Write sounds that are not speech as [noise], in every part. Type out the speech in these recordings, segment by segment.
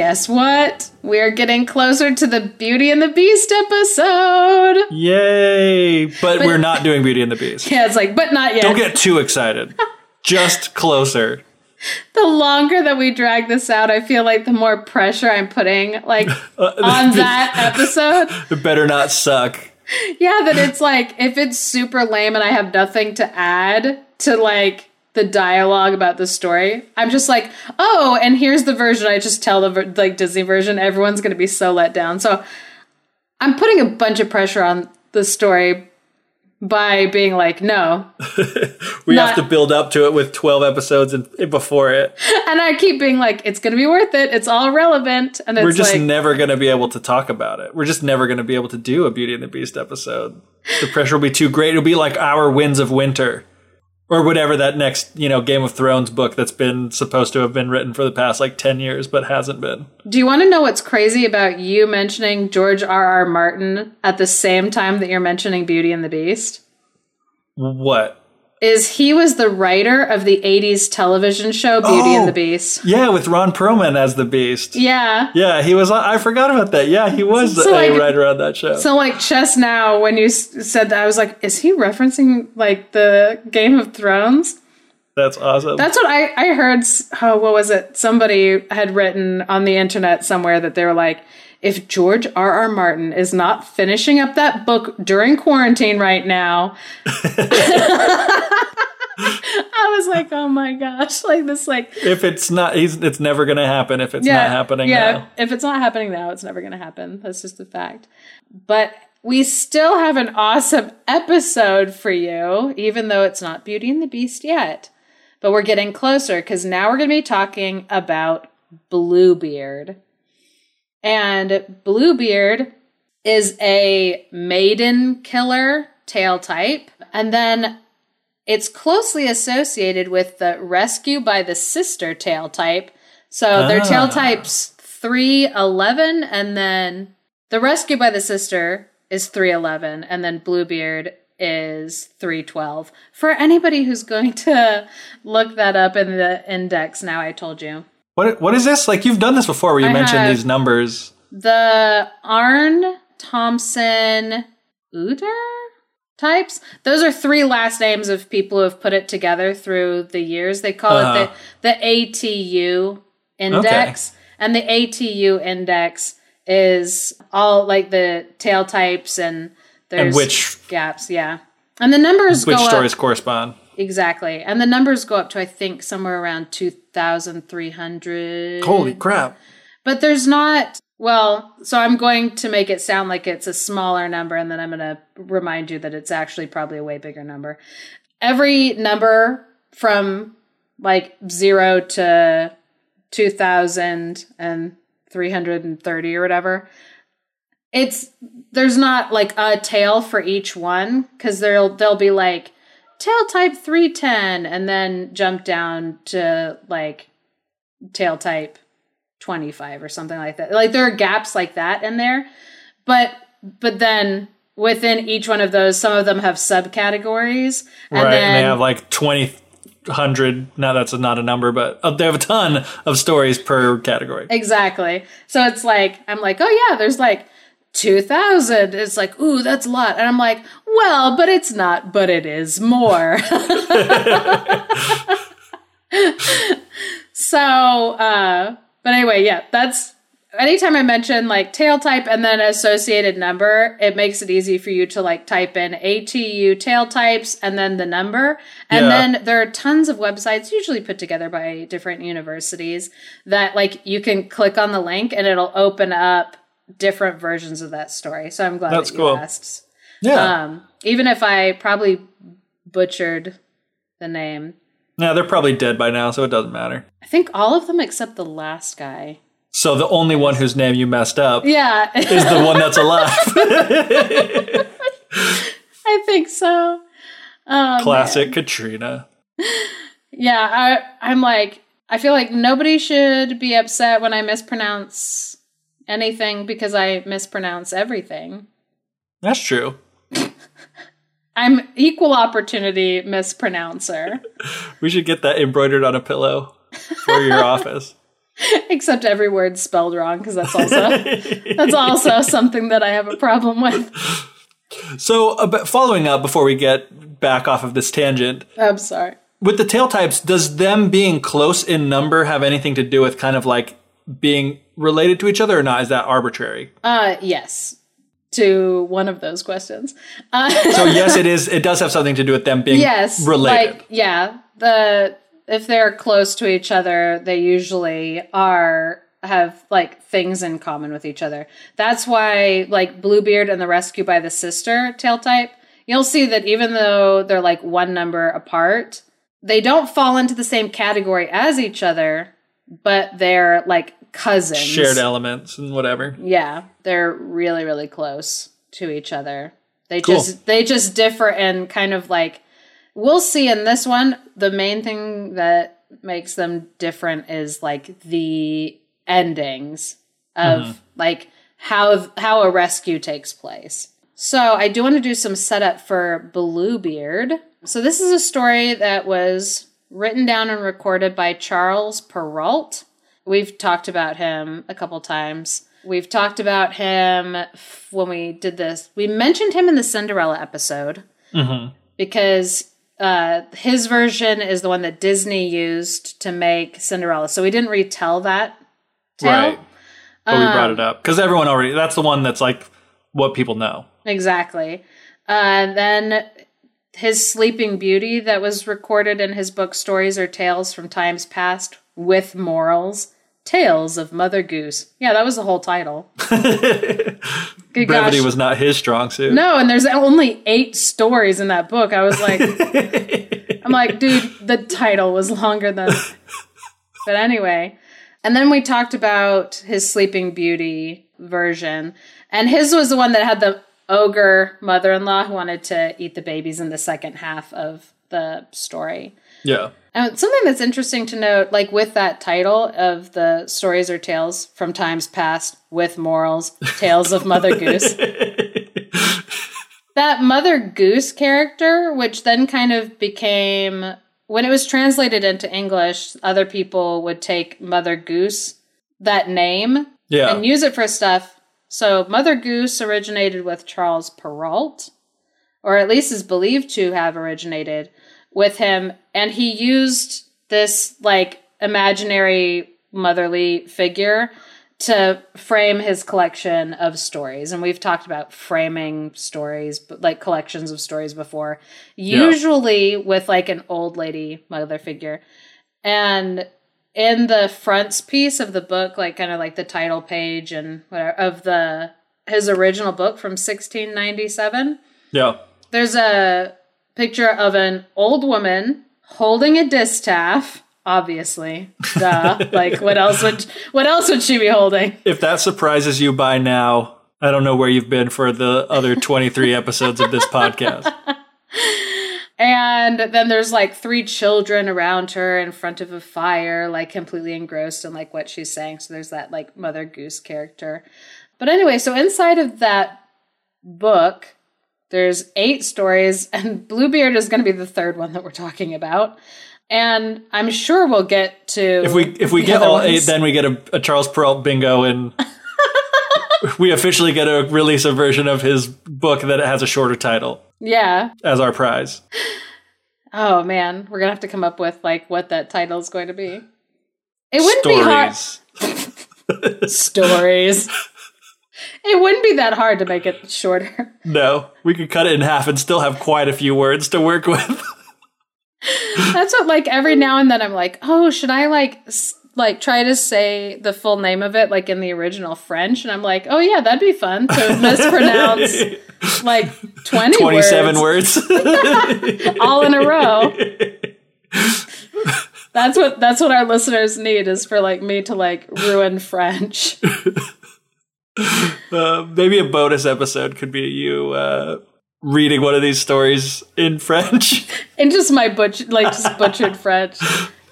Guess what? We're getting closer to the Beauty and the Beast episode. Yay! But, we're not doing Beauty and the Beast. [laughs] Yeah, it's like, but not yet. Don't get too excited. Just closer. the longer that we drag this out, I feel like the more pressure I'm putting like [laughs] Uh, on [laughs] that episode. It better not suck. Yeah, that it's like if it's super lame and I have nothing to add to like the dialogue about the story, I'm just like, oh, and here's the version. I just tell the like Disney version. Everyone's gonna be so let down. So I'm putting a bunch of pressure on the story by being like, no, [laughs] We Not- have to build up to it with 12 episodes in, before it. [laughs] and I keep being like, it's gonna be worth it. It's all relevant, and it's We're just like, never going to be able to talk about it. We're just never going to be able to do a Beauty and the Beast episode. The pressure will be too great. It'll be like our Winds of Winter or whatever that next, you know, Game of Thrones book that's been supposed to have been written for the past like 10 years but hasn't been. Do you want to know what's crazy about you mentioning George R. R. Martin at the same time that you're mentioning Beauty and the Beast? What? Is he was the writer of the 80s television show Beauty and Oh. the Beast. Yeah, with Ron Perlman as the Beast. Yeah. Yeah, he was. I forgot about that. Yeah, he was So, a like- writer on that show. So like just now when you said that I was like is he referencing like the Game of Thrones? That's awesome. That's what I I heard oh what was it? Somebody had written on the internet somewhere that they were like if George R. R. Martin is not finishing up that book during quarantine right now, [laughs] I was like, oh my gosh, [laughs] like this, like if it's not, he's. It's never going to happen. If it's yeah, not happening Yeah, now. if it's not happening now, it's never going to happen. That's just a fact. But we still have an awesome episode for you, even though it's not Beauty and the Beast yet. But we're getting closer because now we're going to be talking about Bluebeard. And Bluebeard is a maiden killer tale type. And then it's closely associated with the rescue by the sister tale type. So their tale Ah. types 311 and then the rescue by the sister is 311 and then Bluebeard is 312. For anybody who's going to look that up in the index now I told you. What? What is this? Like you've done this before, where you I mentioned these numbers. The Aarne Thompson Uther types. Those are three last names of people who have put it together through the years. They call Uh-huh. it the the ATU index, and the ATU index is all like the tale types and there's And which- gaps. Yeah, and the numbers Which stories up correspond? Exactly, and the numbers go up to I think somewhere around two thousand three hundred. Holy crap! But there's not. Well, so I'm going to make it sound like it's a smaller number, and then I'm going to remind you that it's actually probably a way bigger number. Every number from like zero to 2,330 or whatever, it's there's not like a tale for each one because there'll they'll be like tale type 310 and then jump down to like tale type 25 or something like that. Like there are gaps like that in there. But but then within each one of those, some of them have subcategories. And right, then and they have like twenty hundred. Now that's not a number, but uh, they have a ton of stories per category. Exactly. So it's like I'm like, oh yeah, there's like 2000. It's like, ooh, that's a lot. And I'm like, well, but it's not, but it is more. [laughs] so, uh but anyway, yeah, that's anytime I mention like tale type and then associated number, it makes it easy for you to like type in ATU tale types and then the number. And Yeah. then there are tons of websites, usually put together by different universities, that like you can click on the link and it'll open up different versions of that story. So I'm glad That's that cool. asked. Yeah, Um, even if I probably butchered the name. yeah, they're probably dead by now, so it doesn't matter. I think all of them except the last guy. So the only one whose name you messed up Yeah. is the one that's alive. [laughs] I think so. Oh, Classic man. Katrina. Yeah, I I'm like I feel like nobody should be upset when I mispronounce anything because I mispronounce everything. That's true. [laughs] I'm equal opportunity mispronouncer. [laughs] We should get that embroidered on a pillow for your [laughs] office. Except every word's spelled wrong because that's also that's also something that I have a problem with. So, uh, bit- following up before we get back off of this tangent, I'm sorry. with the tale types, does them being close in number have anything to do with kind of like being related to each other or not? Is that arbitrary? Uh yes. To one of those questions. Uh, So yes, [laughs] it is. It does have something to do with them being yes. related. Like yeah, the if they're close to each other, they usually are have like things in common with each other. That's why like Bluebeard and the Rescue by the Sister tale type, you'll see that even though they're like one number apart, they don't fall into the same category as each other, but they're like cousins. Shared elements and whatever. Yeah, they're really really close to each other. They Cool. just they just differ in kind of like we'll see in this one the main thing that makes them different is like the endings of mm-hmm. like how how a rescue takes place. So I do want to do some setup for Bluebeard. So this is a story that was written down and recorded by Charles Perrault. We've talked about him a couple times. We've talked about him when we did this. We mentioned him in the Cinderella episode because uh, his version is the one that Disney used to make Cinderella. So we didn't retell that tale. Right. But we Um, brought it up because everyone already, that's the one that's like what people know. Exactly. Uh, then his Sleeping Beauty that was recorded in his book Stories or Tales from Times Past with Morals. Tales of Mother Goose. Yeah, that was the whole title. [laughs] Good Brevity gosh. was not his strong suit. No, and there's only eight stories in that book. I was like, [laughs] I'm like, dude, the title was longer than. [laughs] But anyway, and then we talked about his Sleeping Beauty version, and his was the one that had the ogre mother-in-law who wanted to eat the babies in the second half of the story. Yeah. And something that's interesting to note, like with that title of the stories or tales from times past with morals, tales of Mother Goose. [laughs] that Mother Goose character, which then kind of became, when it was translated into English, other people would take Mother Goose, that name, Yeah. and use it for stuff. So Mother Goose originated with Charles Perrault, or at least is believed to have originated with him, and he used this like imaginary motherly figure to frame his collection of stories. And we've talked about framing stories, but like collections of stories before, usually with like an old lady mother figure. And in the frontispiece of the book, like kind of like the title page and whatever of the his original book from 1697, Yeah. there's a picture of an old woman holding a distaff. Obviously, duh. [laughs] like what else would what else would she be holding? If that surprises you by now, I don't know where you've been for the other 23 episodes of this podcast. [laughs] And then there's like three children around her in front of a fire, like completely engrossed in like what she's saying. So there's that like Mother Goose character. But anyway, so inside of that book, there's eight stories, [laughs] and Bluebeard is going to be the third one that we're talking about. And I'm sure we'll get to If we if we get all ones. eight, then we get a, a Charles Perrault bingo, and [laughs] we officially get to release a version of his book that has a shorter title yeah. as our prize. Oh man, we're gonna have to come up with like what that title is going to be. It wouldn't be hard. Stories. [laughs] It wouldn't be that hard to make it shorter. [laughs] No, we could cut it in half and still have quite a few words to work with. [laughs] That's what like every now and then I'm like, oh, should I like s- like try to say the full name of it like in the original French? And I'm like, oh yeah, that'd be fun to [laughs] mispronounce like 20 27 words, words. all in a row. That's what that's what our listeners need is for like me to like ruin French. [laughs] Uh, maybe a bonus episode could be you uh, reading one of these stories in French. [laughs] And just my butch like just butchered [laughs] French.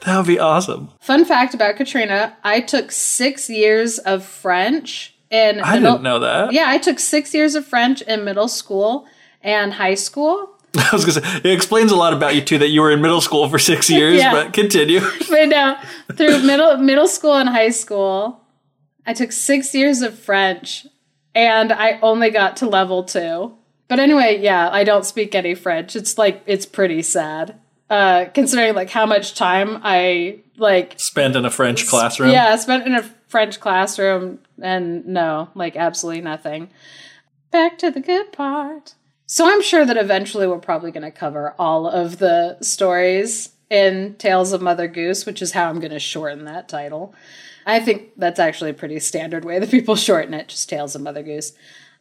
that would be awesome. Fun fact about Katrina, I took six years of French in I middle- didn't know that. Yeah, I took six years of French in middle school and high school. I was gonna say it explains a lot about you too that you were in middle school for six years. Yeah. But continue. But no, through middle middle school and high school, I took six years of French, and I only got to level two. But anyway, yeah, I don't speak any French. It's like it's pretty sad, uh, considering like how much time I like. Spent in a French classroom. Yeah, I spent in a French classroom, and no, like absolutely nothing. Back to the good part. So I'm sure that eventually we're probably going to cover all of the stories in Tales of Mother Goose, which is how I'm going to shorten that title. I think that's actually a pretty standard way that people shorten it, just Tales of Mother Goose.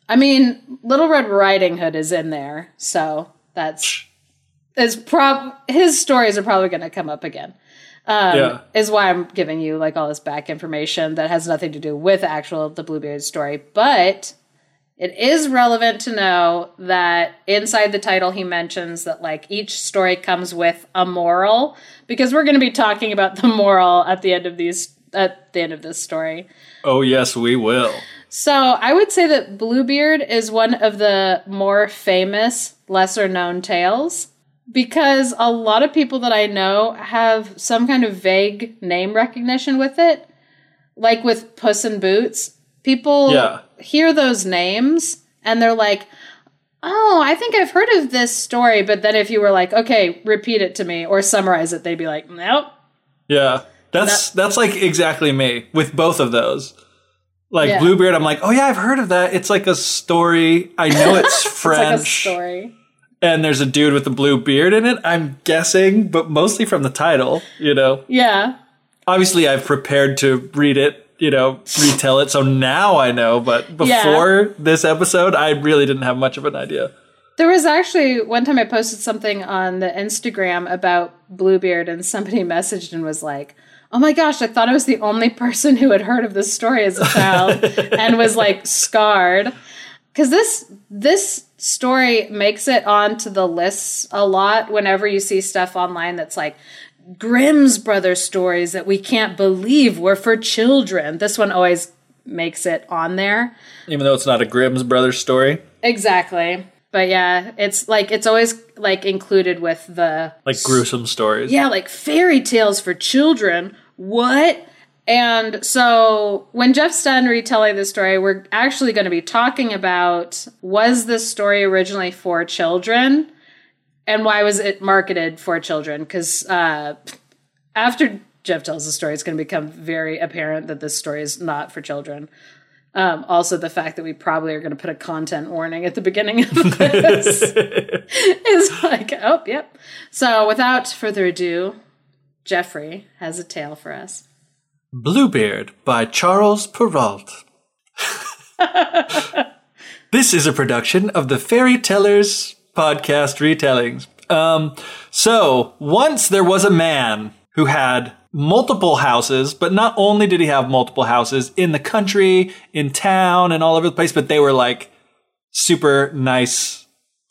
I mean, Little Red Riding Hood is in there, so that's is prob his stories are probably going to come up again. Um, Yeah. is why I'm giving you like all this back information that has nothing to do with actual the Bluebeard story, but it is relevant to know that inside the title he mentions that like each story comes with a moral because we're going to be talking about the moral at the end of these at the end of this story. Oh yes, we will. So I would say that Bluebeard is one of the more famous, lesser known tales because a lot of people that I know have some kind of vague name recognition with it. Like with Puss in Boots, people Yeah. hear those names and they're like, oh, I think I've heard of this story. But then if you were like, okay, repeat it to me or summarize it, they'd be like, nope. Yeah. That's that's like exactly me with both of those. Like Yeah. Bluebeard, I'm like, oh yeah, I've heard of that. It's like a story. I know it's [laughs] It's like a French, story. and there's a dude with a blue beard in it. I'm guessing, but mostly from the title. You know, Yeah. obviously I've prepared to read it. You know, retell it. So now I know. But Yeah. before this episode, I really didn't have much of an idea. There was actually one time I posted something on the Instagram about Bluebeard, and somebody [laughs] messaged and was like, "Oh my gosh, I thought I was the only person who had heard of this story as a child [laughs] and was like scarred." Because this this story makes it onto the lists a lot whenever you see stuff online that's like Grimm's brothers stories that we can't believe were for children. This one always makes it on there. Even though it's not a Grimm's brothers story, Exactly. But yeah, it's like it's always like included with the like gruesome stories. yeah, like fairy tales for children. What? And so when Geoff's done retelling the story, we're actually going to be talking about was this story originally for children and why was it marketed for children? Because uh, after Geoff tells the story, it's going to become very apparent that this story is not for children. Um, also, the fact that we probably are going to put a content warning at the beginning of this [laughs] is like, oh, yep. So, without further ado, Geoffrey has a tale for us. Bluebeard by Charles Perrault. [laughs] this is a production of the Fairy Tellers podcast retellings. Um, so, once there was a man who had multiple houses, but not only did he have multiple houses in the country, in town, and all over the place, but they were like super nice,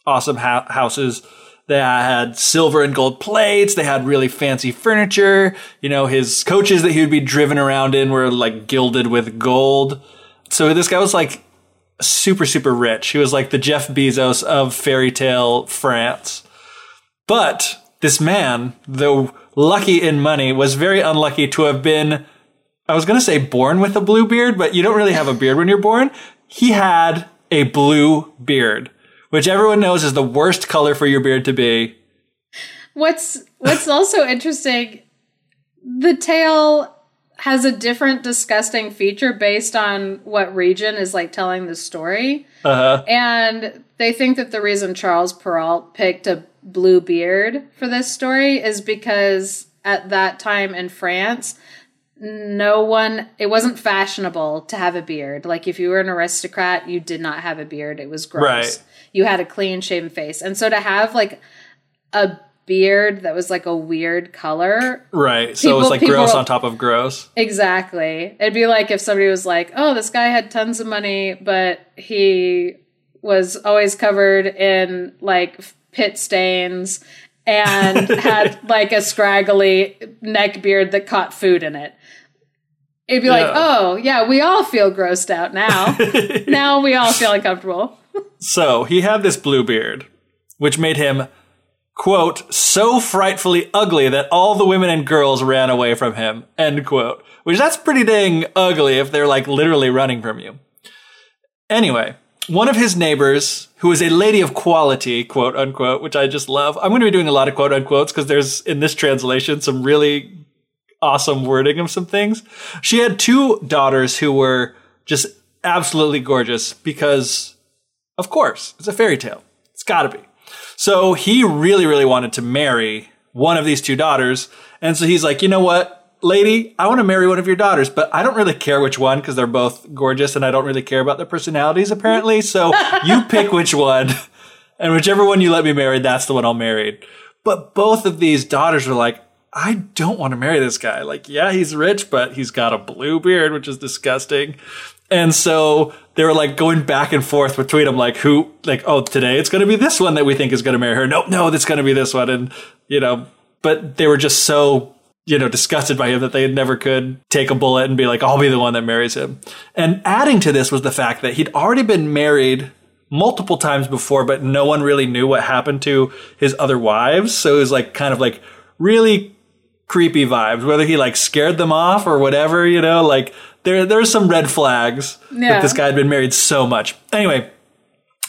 awesome ha- houses. They had silver and gold plates. They had really fancy furniture. You know, his coaches that he would be driven around in were like gilded with gold. So this guy was like super, super rich. He was like the Jeff Bezos of fairy tale France. But this man, though lucky in money, was very unlucky to have been, I was going to say born with a blue beard, but you don't really have a beard when you're born. He had a blue beard, which everyone knows is the worst color for your beard to be. What's What's also interesting, the tale has a different disgusting feature based on what region is like telling the story. Uh-huh. And they think that the reason Charles Perrault picked a blue beard for this story is because at that time in France, no one, it wasn't fashionable to have a beard. Like if you were an aristocrat, you did not have a beard. It was gross. Right. You had a clean shaven face. And so to have like a beard that was like a weird color. Right. So it was like gross will- on top of gross. Exactly. It'd be like if somebody was like, "Oh, this guy had tons of money, but he was always covered in like pit stains and [laughs] had like a scraggly neck beard that caught food in it." It'd be like, "Oh, yeah, we all feel grossed out now. [laughs] now we all feel uncomfortable." So he had this blue beard, which made him, quote, so frightfully ugly that all the women and girls ran away from him, end quote. Which that's pretty dang ugly if they're like literally running from you. Anyway, one of his neighbors, who is a lady of quality, quote unquote, which I just love. I'm going to be doing a lot of quote unquotes because there's in this translation some really awesome wording of some things. She had two daughters who were just absolutely gorgeous because of course, it's a fairy tale. It's gotta be. So he really, really wanted to marry one of these two daughters. And so he's like, you know what, lady, I want to marry one of your daughters, but I don't really care which one because they're both gorgeous and I don't really care about their personalities apparently. So [laughs] you pick which one and whichever one you let me marry, that's the one I'll marry. But both of these daughters were like, I don't want to marry this guy. Like, yeah, he's rich, but he's got a blue beard, which is disgusting. And so they were like going back and forth between them, like who, like, oh, today it's going to be this one that we think is going to marry her. Nope, no, it's going to be this one. And, you know, but they were just so, you know, disgusted by him that they never could take a bullet and be like, I'll be the one that marries him. And adding to this was the fact that he'd already been married multiple times before, but no one really knew what happened to his other wives. So it was like kind of like really creepy vibes, whether he like scared them off or whatever, you know, like there there's some red flags Yeah. that this guy had been married so much. Anyway,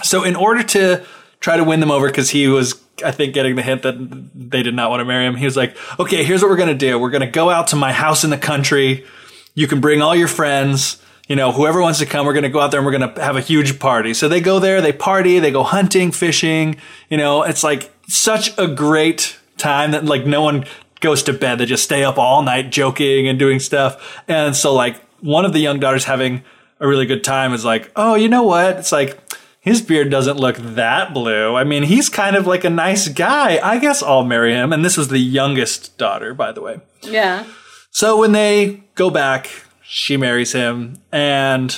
so in order to try to win them over, because he was, I think, getting the hint that they did not want to marry him, he was like, okay, here's what we're gonna do. We're gonna go out to my house in the country. You can bring all your friends. You know, whoever wants to come, we're going to go out there and we're going to have a huge party. So they go there, they party, they go hunting, fishing. You know, it's like such a great time that like no one goes to bed. They just stay up all night joking and doing stuff. And so like one of the young daughters having a really good time is like, oh, you know what? It's like, his beard doesn't look that blue. I mean, he's kind of like a nice guy. I guess I'll marry him. And this was the youngest daughter, by the way. Yeah. So when they go back, she marries him. And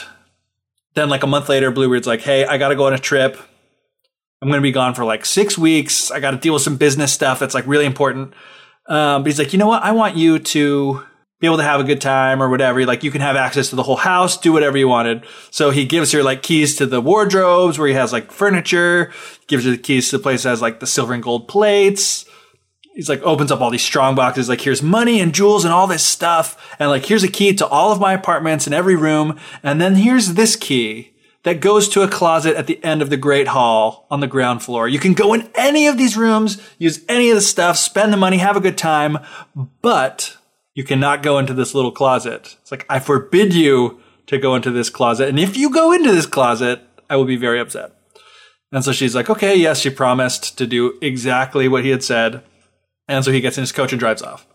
then, like a month later, Bluebeard's like, hey, I got to go on a trip. I'm going to be gone for like six weeks. I got to deal with some business stuff that's like really important. Um, but he's like, you know what? I want you to be able to have a good time or whatever. Like you can have access to the whole house, do whatever you wanted. So he gives her like keys to the wardrobes where he has like furniture, gives her the keys to the place that has like the silver and gold plates. He's like opens up all these strong boxes, like here's money and jewels and all this stuff. And like here's a key to all of my apartments in every room. And then here's this key that goes to a closet at the end of the Great Hall on the ground floor. You can go in any of these rooms, use any of the stuff, spend the money, have a good time, but you cannot go into this little closet. It's like, I forbid you to go into this closet. And if you go into this closet, I will be very upset. And so she's like, okay, yes, she promised to do exactly what he had said. And so he gets in his coach and drives off.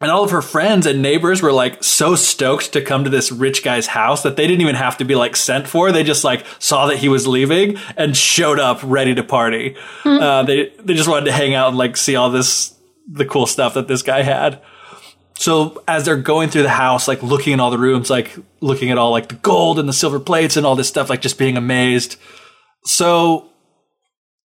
And all of her friends and neighbors were like so stoked to come to this rich guy's house that they didn't even have to be like sent for. They just like saw that he was leaving and showed up ready to party. Uh, they they just wanted to hang out and like see all this the cool stuff that this guy had. So as they're going through the house, like looking in all the rooms, like looking at all like the gold and the silver plates and all this stuff, like just being amazed. So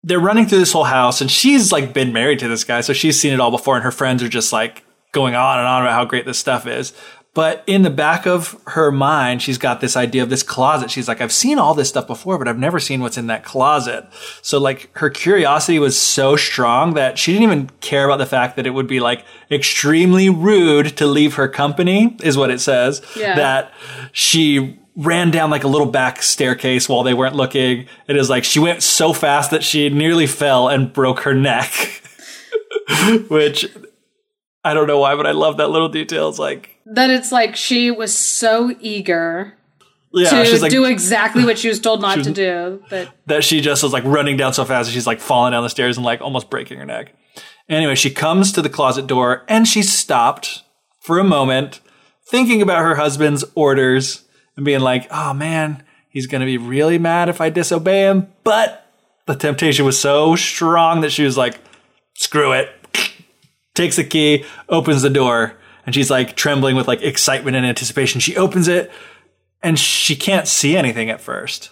they're running through this whole house and she's like been married to this guy. So she's seen it all before and her friends are just like going on and on about how great this stuff is. But in the back of her mind, she's got this idea of this closet. She's like, I've seen all this stuff before, but I've never seen what's in that closet. So like her curiosity was so strong that she didn't even care about the fact that it would be like extremely rude to leave her company is what it says. Yeah. That she ran down like a little back staircase while they weren't looking. It is like she went so fast that she nearly fell and broke her neck. [laughs] Which I don't know why, but I love that little detail. It's like That it's like she was so eager yeah, to she's like do exactly what she was told not [laughs] to do. But that she just was like running down so fast that she's like falling down the stairs and like almost breaking her neck. Anyway, she comes to the closet door and she stopped for a moment, thinking about her husband's orders and being like, oh man, he's going to be really mad if I disobey him. But the temptation was so strong that she was like, screw it. [sniffs] Takes the key, opens the door, and she's like trembling with like excitement and anticipation. She opens it and she can't see anything at first.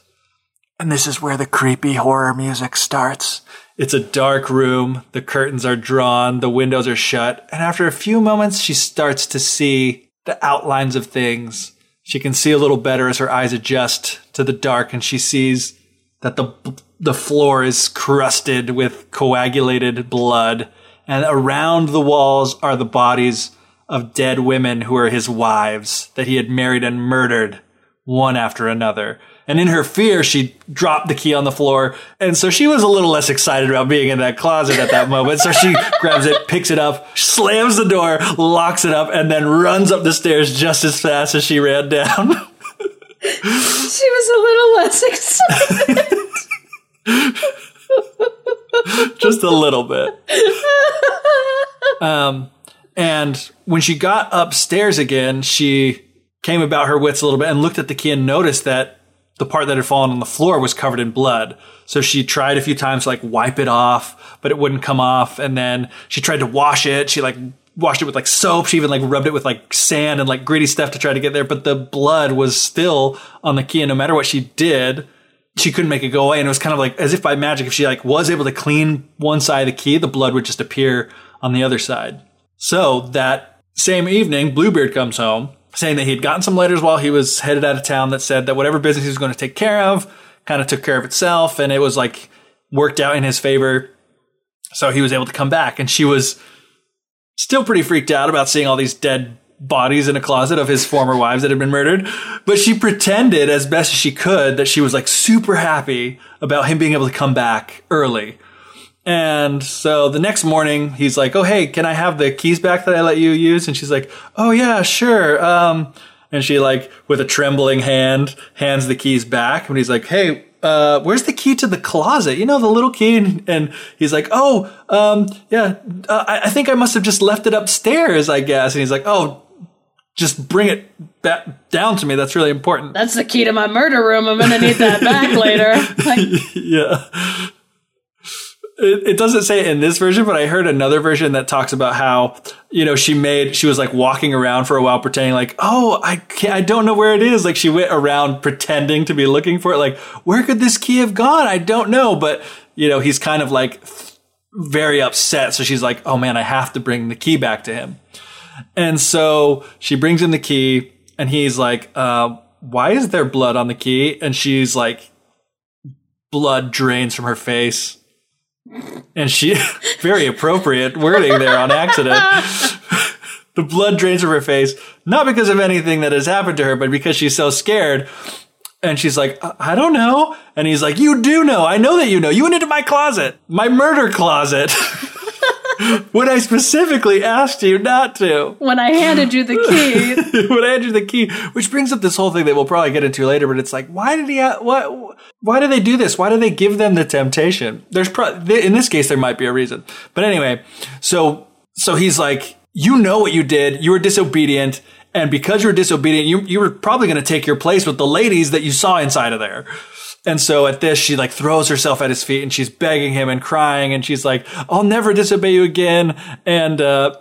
And this is where the creepy horror music starts. It's a dark room. The curtains are drawn. The windows are shut. And after a few moments, she starts to see the outlines of things. She can see a little better as her eyes adjust to the dark and she sees that the, the floor is crusted with coagulated blood. And around the walls are the bodies of dead women who are his wives that he had married and murdered one after another. And in her fear, she dropped the key on the floor. And so she was a little less excited about being in that closet at that moment. So she [laughs] grabs it, picks it up, slams the door, locks it up, and then runs up the stairs just as fast as she ran down. [laughs] She was a little less excited. [laughs] just a little bit. Um, and when she got upstairs again, she came about her wits a little bit and looked at the key and noticed that the part that had fallen on the floor was covered in blood. So she tried a few times to like wipe it off, but it wouldn't come off. And then she tried to wash it. She like washed it with like soap. She even like rubbed it with like sand and like gritty stuff to try to get there. But the blood was still on the key. And no matter what she did, she couldn't make it go away. And it was kind of like as if by magic, if she like was able to clean one side of the key, the blood would just appear on the other side. So that same evening, Bluebeard comes home saying that he'd gotten some letters while he was headed out of town that said that whatever business he was going to take care of kind of took care of itself and it was like worked out in his favor. So he was able to come back and she was still pretty freaked out about seeing all these dead bodies in a closet of his former wives that had been murdered. But she pretended as best as she could that she was like super happy about him being able to come back early. And so the next morning, he's like, "Oh, hey, can I have the keys back that I let you use?" And she's like, "Oh yeah, sure." Um, and she like, with a trembling hand, hands the keys back. And he's like, "Hey, uh, where's the key to the closet? You know, the little key." And, and he's like, "Oh, um, yeah, uh, I, I think I must have just left it upstairs, I guess." And he's like, "Oh." Just bring it back down to me. That's really important. That's the key to my murder room. I'm gonna need that back later. [laughs] Like, yeah. It, it doesn't say it in this version, but I heard another version that talks about how you know she made she was like walking around for a while pretending like oh I can't, I don't know where it is. Like she went around pretending to be looking for it. Like where could this key have gone? I don't know. But you know he's kind of like very upset. So she's like oh man, I have to bring the key back to him. And so she brings him the key, and he's like, uh, "Why is there blood on the key?" And she's like, "Blood drains from her face." And she, [laughs] very appropriate wording there on accident. [laughs] the blood drains from her face, not because of anything that has happened to her, but because she's so scared. And she's like, I, I don't know. And he's like, You do know. I know that you know. You went into my closet, my murder closet. [laughs] when I specifically asked you not to. when I handed you the key, [laughs] when I handed you the key, which brings up this whole thing that we'll probably get into later. But it's like, why did he? Ha- what? Why do they do this? Why do they give them the temptation? There's pro- in this case there might be a reason. But anyway, so so he's like, you know what you did. You were disobedient. And because you were disobedient, you, you were probably going to take your place with the ladies that you saw inside of there. And so at this, she like throws herself at his feet and she's begging him and crying. And she's like, I'll never disobey you again. And, uh,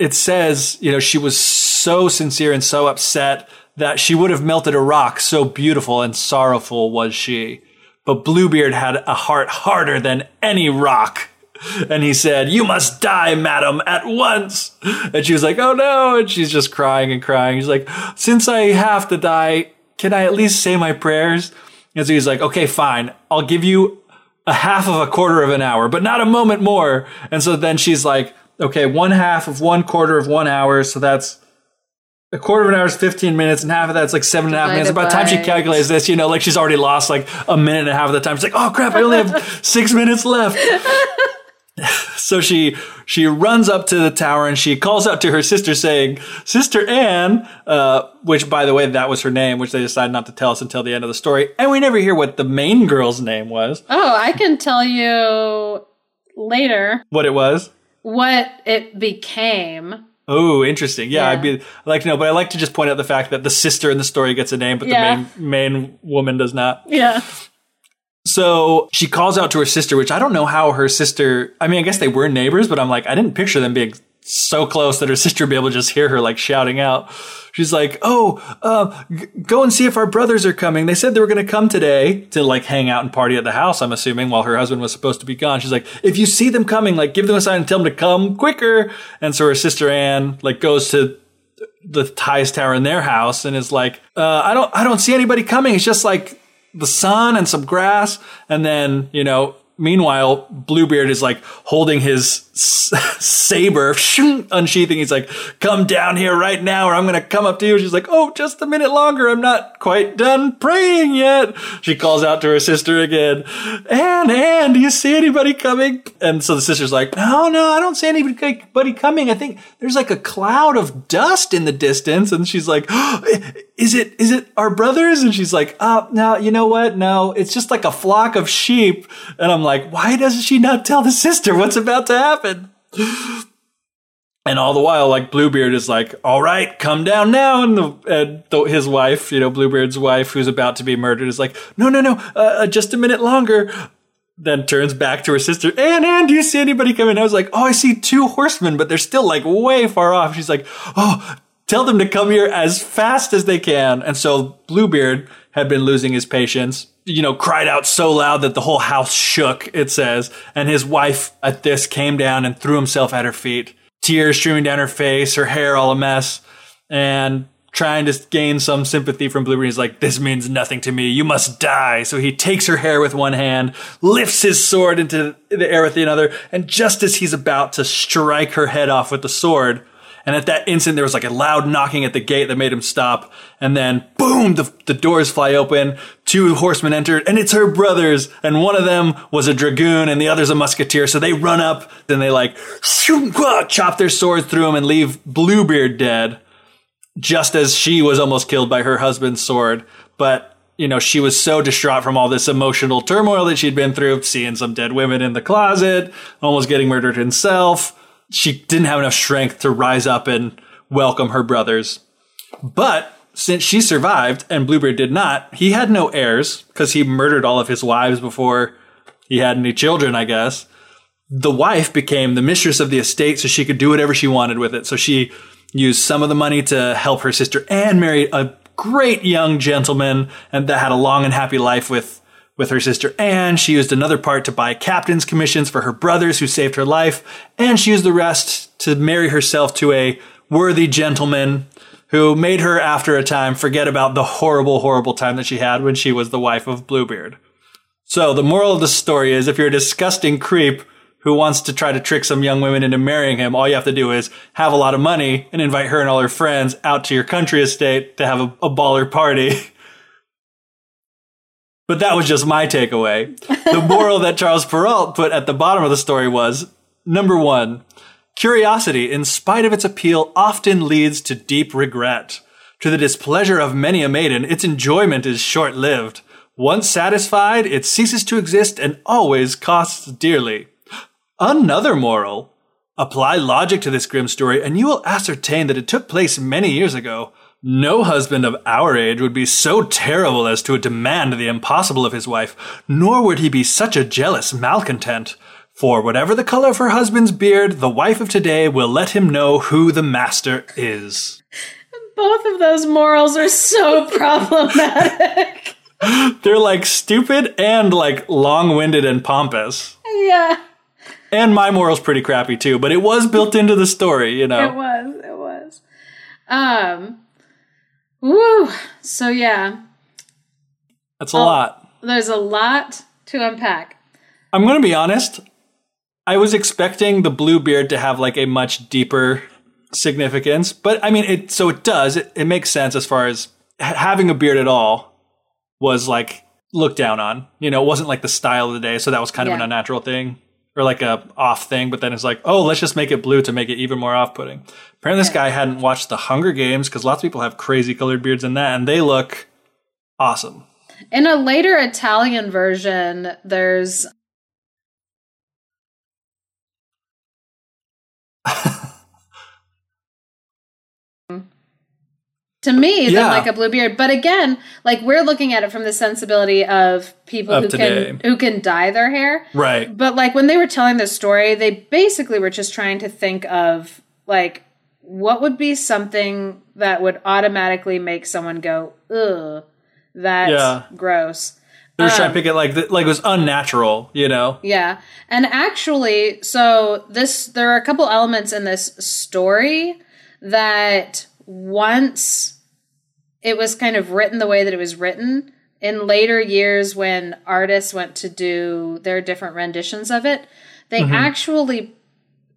it says, you know, she was so sincere and so upset that she would have melted a rock. So beautiful and sorrowful was she. But Bluebeard had a heart harder than any rock. And he said, You must die, madam, at once. And she was like, Oh no. And she's just crying and crying. He's like, Since I have to die, can I at least say my prayers? And so he's like, Okay, fine. I'll give you a half of a quarter of an hour, but not a moment more. And so then she's like, Okay, one half of one quarter of one hour. So that's a quarter of an hour is 15 minutes, and half of that's like seven and a half minutes. Divided By the time she calculates this, you know, like she's already lost like a minute and a half of the time. She's like, oh crap, I only have [laughs] six minutes left. [laughs] so she she runs up to the tower and she calls out to her sister saying, Sister Anne, uh, which by the way, that was her name, which they decided not to tell us until the end of the story. And we never hear what the main girl's name was, oh, I can tell you later what it was. what it became. Oh, interesting. Yeah, Yeah. I'd be I'd like to know, but I like to just point out the fact that the sister in the story gets a name, but Yeah. the main main woman does not. Yeah. So she calls out to her sister, which I don't know how her sister, I mean, I guess they were neighbors, but I'm like, I didn't picture them being so close that her sister would be able to just hear her like shouting out. She's like, "Oh, uh, go and see if our brothers are coming. They said they were going to come today to like hang out and party at the house. I'm assuming while her husband was supposed to be gone. She's like, if you see them coming, like give them a sign and tell them to come quicker. And so her sister Anne like goes to the highest tower in their house and is like, uh, I don't, I don't see anybody coming. It's just like the sun and some grass. And then, you know, meanwhile, Bluebeard is like holding his s- [laughs] saber, unsheathing. He's like, come down here right now or I'm going to come up to you. She's like, oh, just a minute longer. I'm not quite done praying yet. She calls out to her sister again. Anne, Anne, do you see anybody coming? And so the sister's like, no, no, I don't see anybody coming. I think there's like a cloud of dust in the distance. And she's like, [gasps] is it, is it our brothers? And she's like, uh, no, you know what? No, it's just like a flock of sheep. And I'm like, why doesn't she not tell the sister what's about to happen? And all the while, like Bluebeard is like, "All right, come down now." And, the, and the, his wife, you know, Bluebeard's wife, who's about to be murdered, is like, "No, no, no, uh, just a minute longer." Then turns back to her sister, and and do you see anybody coming? I was like, "Oh, I see two horsemen, but they're still like way far off." She's like, "Oh, tell them to come here as fast as they can." And so Bluebeard had been losing his patience you know, cried out so loud that the whole house shook, it says. And his wife at this came down and threw himself at her feet, tears streaming down her face, her hair all a mess, and trying to gain some sympathy from Bluebeard. He's like, this means nothing to me. You must die. So he takes her hair with one hand, lifts his sword into the air with the other, and just as he's about to strike her head off with the sword, and at that instant, there was like a loud knocking at the gate that made him stop. And then, boom, the, the doors fly open. Two horsemen entered, and it's her brothers. And one of them was a dragoon, and the other's a musketeer. So they run up, then they like shoot, chop their swords through him and leave Bluebeard dead, just as she was almost killed by her husband's sword. But you know, she was so distraught from all this emotional turmoil that she'd been through, seeing some dead women in the closet, almost getting murdered himself she didn't have enough strength to rise up and welcome her brothers. But since she survived and Bluebeard did not, he had no heirs because he murdered all of his wives before he had any children, I guess. The wife became the mistress of the estate so she could do whatever she wanted with it. So she used some of the money to help her sister and marry a great young gentleman and that had a long and happy life with with her sister Anne. She used another part to buy captain's commissions for her brothers who saved her life, and she used the rest to marry herself to a worthy gentleman who made her, after a time, forget about the horrible, horrible time that she had when she was the wife of Bluebeard. So the moral of the story is if you're a disgusting creep who wants to try to trick some young women into marrying him, all you have to do is have a lot of money and invite her and all her friends out to your country estate to have a, a baller party. [laughs] But that was just my takeaway. The moral that Charles Perrault put at the bottom of the story was number one, curiosity, in spite of its appeal, often leads to deep regret. To the displeasure of many a maiden, its enjoyment is short lived. Once satisfied, it ceases to exist and always costs dearly. Another moral. Apply logic to this grim story and you will ascertain that it took place many years ago. No husband of our age would be so terrible as to demand the impossible of his wife, nor would he be such a jealous malcontent. For whatever the color of her husband's beard, the wife of today will let him know who the master is. Both of those morals are so [laughs] problematic. They're like stupid and like long winded and pompous. yeah, And my moral's pretty crappy too, but it was built into the story, you know. it was. It was. Um. Woo. So yeah, That's a oh, lot. there's a lot to unpack. I'm going to be honest. I was expecting the blue beard to have like a much deeper significance, but I mean, it, so it does. It, it makes sense as far as ha- having a beard at all was like looked down on. You know, it wasn't like the style of the day. So that was kind of an unnatural thing or like a off thing. But then it's like, oh, let's just make it blue to make it even more off putting. Apparently, this guy hadn't watched the Hunger Games because lots of people have crazy colored beards in that and they look awesome. In a later Italian version, there's [laughs] to me than Yeah. like a blue beard. But again, like we're looking at it from the sensibility of people Of who today. can who can dye their hair. Right. But like when they were telling this story, they basically were just trying to think of like what would be something that would automatically make someone go, ugh, that's Yeah. gross. They're just Um, trying to pick it like like it was unnatural, you know. Yeah. And actually, so this there are a couple elements in this story that once it was kind of written the way that it was written in later years when artists went to do their different renditions of it, they actually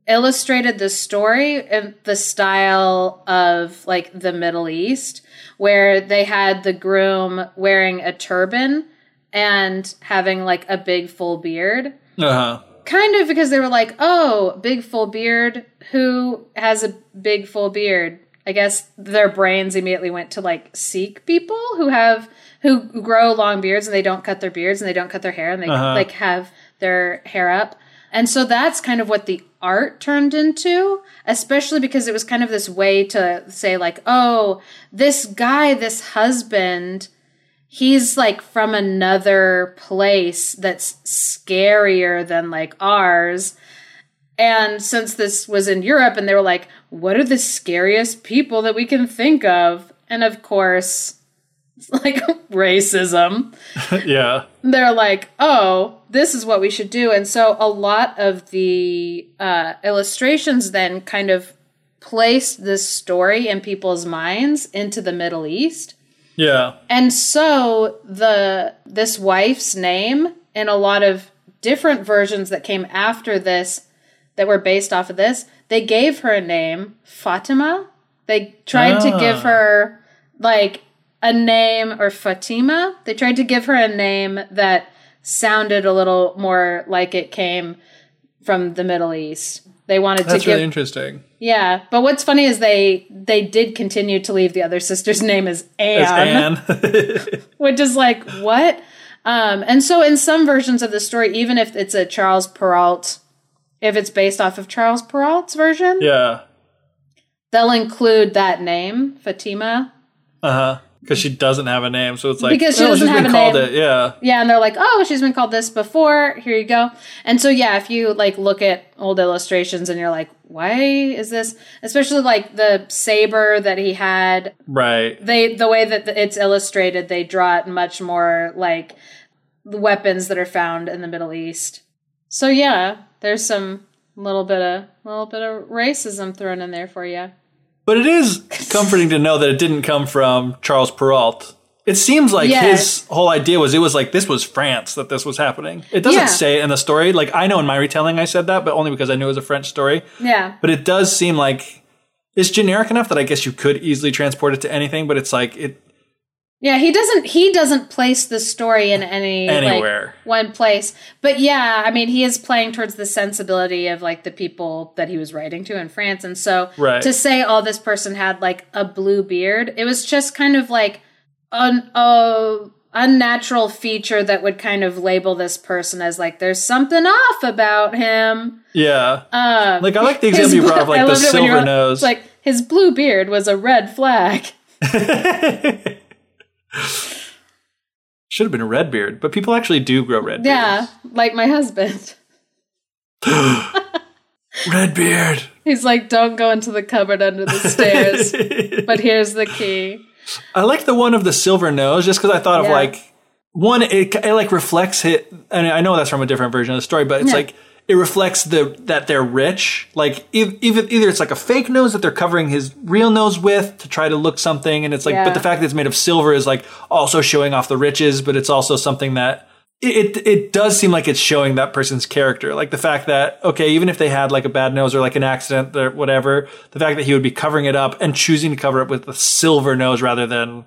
illustrated the story in the style of like the Middle East, where they had the groom wearing a turban and having like a big full beard. Uh huh. Kind of because they were like, oh, big full beard. Who has a big full beard? I guess their brains immediately went to like Sikh people who have who grow long beards and they don't cut their beards and they don't cut their hair and they Uh-huh. like have their hair up. And so that's kind of what the art turned into, especially because it was kind of this way to say like, oh, this guy, this husband, he's like from another place that's scarier than like ours. And since this was in Europe and they were like, what are the scariest people that we can think of? And of course, [laughs] like racism. [laughs] yeah. They're like, oh, this is what we should do. And so a lot of the uh, illustrations then kind of placed this story in people's minds into the Middle East. Yeah. And so the this wife's name in a lot of different versions that came after this that were based off of this, they gave her a name, Fatima. They tried to Ah. give her like a name or Fatima. They tried to give her a name that sounded a little more like it came from the Middle East. They wanted That's to give really interesting. yeah, but what's funny is they they did continue to leave the other sister's [laughs] name as Anne, Anne. [laughs] [laughs] which is like what? Um, and so in some versions of the story, even if it's a Charles Perrault, if it's based off of Charles Perrault's version, yeah. they'll include that name, Fatima. Uh huh. Because she doesn't have a name, so it's like Because she oh, doesn't she's have been a called name. it. Yeah. Yeah, and they're like, oh, she's been called this before. Here you go. And so yeah, if you like look at old illustrations and you're like, why is this? Especially like the saber that he had Right. they the way that it's illustrated they draw it much more like the weapons that are found in the middle east so yeah there's some little bit of little bit of racism thrown in there for you But it is comforting to know that it didn't come from Charles Perrault. It seems like Yes. his whole idea was it was like this was France that this was happening. It doesn't Yeah. say it in the story. Like I know in my retelling I said that, but only because I knew it was a French story. yeah But it does seem like it's generic enough that I guess you could easily transport it to anything, but it's like it yeah he doesn't he doesn't place the story in any Anywhere. like one place but yeah i mean he is playing towards the sensibility of like the people that he was writing to in france and so Right. to say oh this person had like a blue beard it was just kind of like an unnatural feature that would kind of label this person as like there's something off about him yeah. um Like I like the example you brought of [laughs] I like the it when you silver nose. like his blue beard was a red flag [laughs] Should have been a red beard, but people actually do grow red yeah like my husband. [gasps] Red beard. He's like, don't go into the cupboard under the stairs. [laughs] but here's the key. I like the one of the silver nose just because I thought of like one it, it like reflects it and I know that's from a different version of the story but it's Yeah. like it reflects the that they're rich like ev- even either it's like a fake nose that they're covering his real nose with to try to look something and it's like Yeah. but the fact that it's made of silver is like also showing off the riches but it's also something that it, it it does seem like it's showing that person's character like the fact that okay even if they had like a bad nose or like an accident or whatever the fact that he would be covering it up and choosing to cover it with a silver nose rather than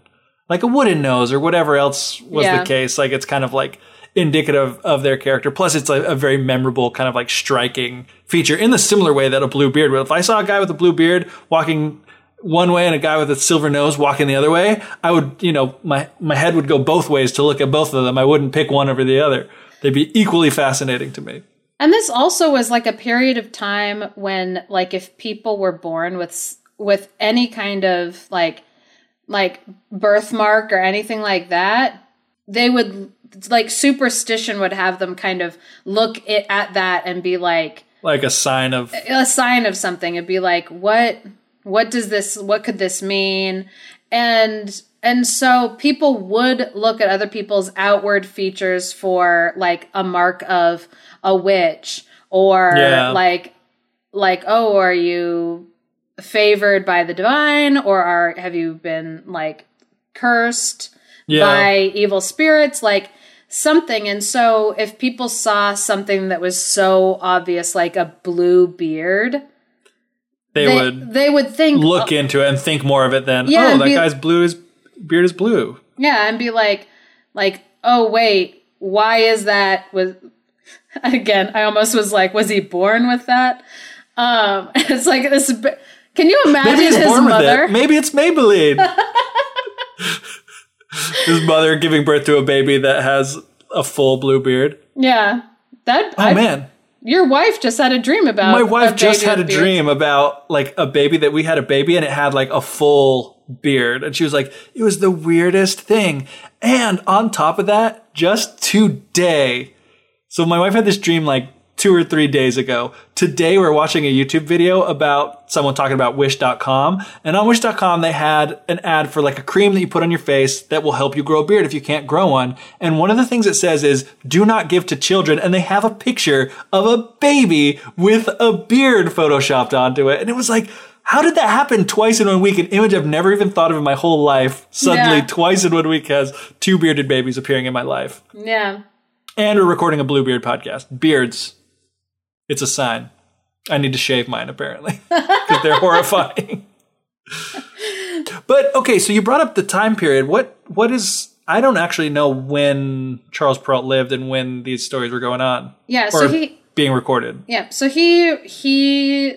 like a wooden nose or whatever else was Yeah. the case like it's kind of like indicative of their character. Plus it's a, a very memorable kind of like striking feature in the similar way that a blue beard would. If i saw a guy with a blue beard walking one way and a guy with a silver nose walking the other way i would you know my my head would go both ways to look at both of them. I wouldn't pick one over the other. They'd be equally fascinating to me. And this also was like a period of time when, like, if people were born with with any kind of like like birthmark or anything like that, they would like superstition would have them kind of look it, at that and be like Like a sign of a sign of something. It'd be like, what what does this what could this mean? And and so people would look at other people's outward features for like a mark of a witch or Yeah. like like oh are you favored by the divine or are have you been like cursed Yeah. by evil spirits like something and so if people saw something that was so obvious like a blue beard they, they, would they would think look into it and think more of it than Yeah, oh that be- guy's blue his beard is blue. yeah and be like like oh wait why is that was [laughs] again i almost was like was he born with that um [laughs] it's like this can you imagine Maybe his mother. Maybe it's Maybelline. [laughs] his mother giving birth to a baby that has a full blue beard. yeah that Oh I- man. your wife just had a dream about My wife just had a beard. dream about like a baby that we had a baby and it had like a full beard. And she was like, it was the weirdest thing. And on top of that, just today. So my wife had this dream like two or three days ago. Today we're watching a YouTube video about someone talking about wish.com. And on wish.com they had an ad for like a cream that you put on your face that will help you grow a beard if you can't grow one. And one of the things it says is do not give to children. And they have a picture of a baby with a beard photoshopped onto it. And it was like, how did that happen twice in one week? An image I've never even thought of in my whole life. Suddenly, Yeah. twice in one week has two bearded babies appearing in my life. yeah And we're recording a Bluebeard podcast. Beards. It's a sign. I need to shave mine apparently [laughs] because they're horrifying. [laughs] but okay, so you brought up the time period. What what is I don't actually know when Charles Perrault lived and when these stories were going on yeah so he being recorded. Yeah, so he he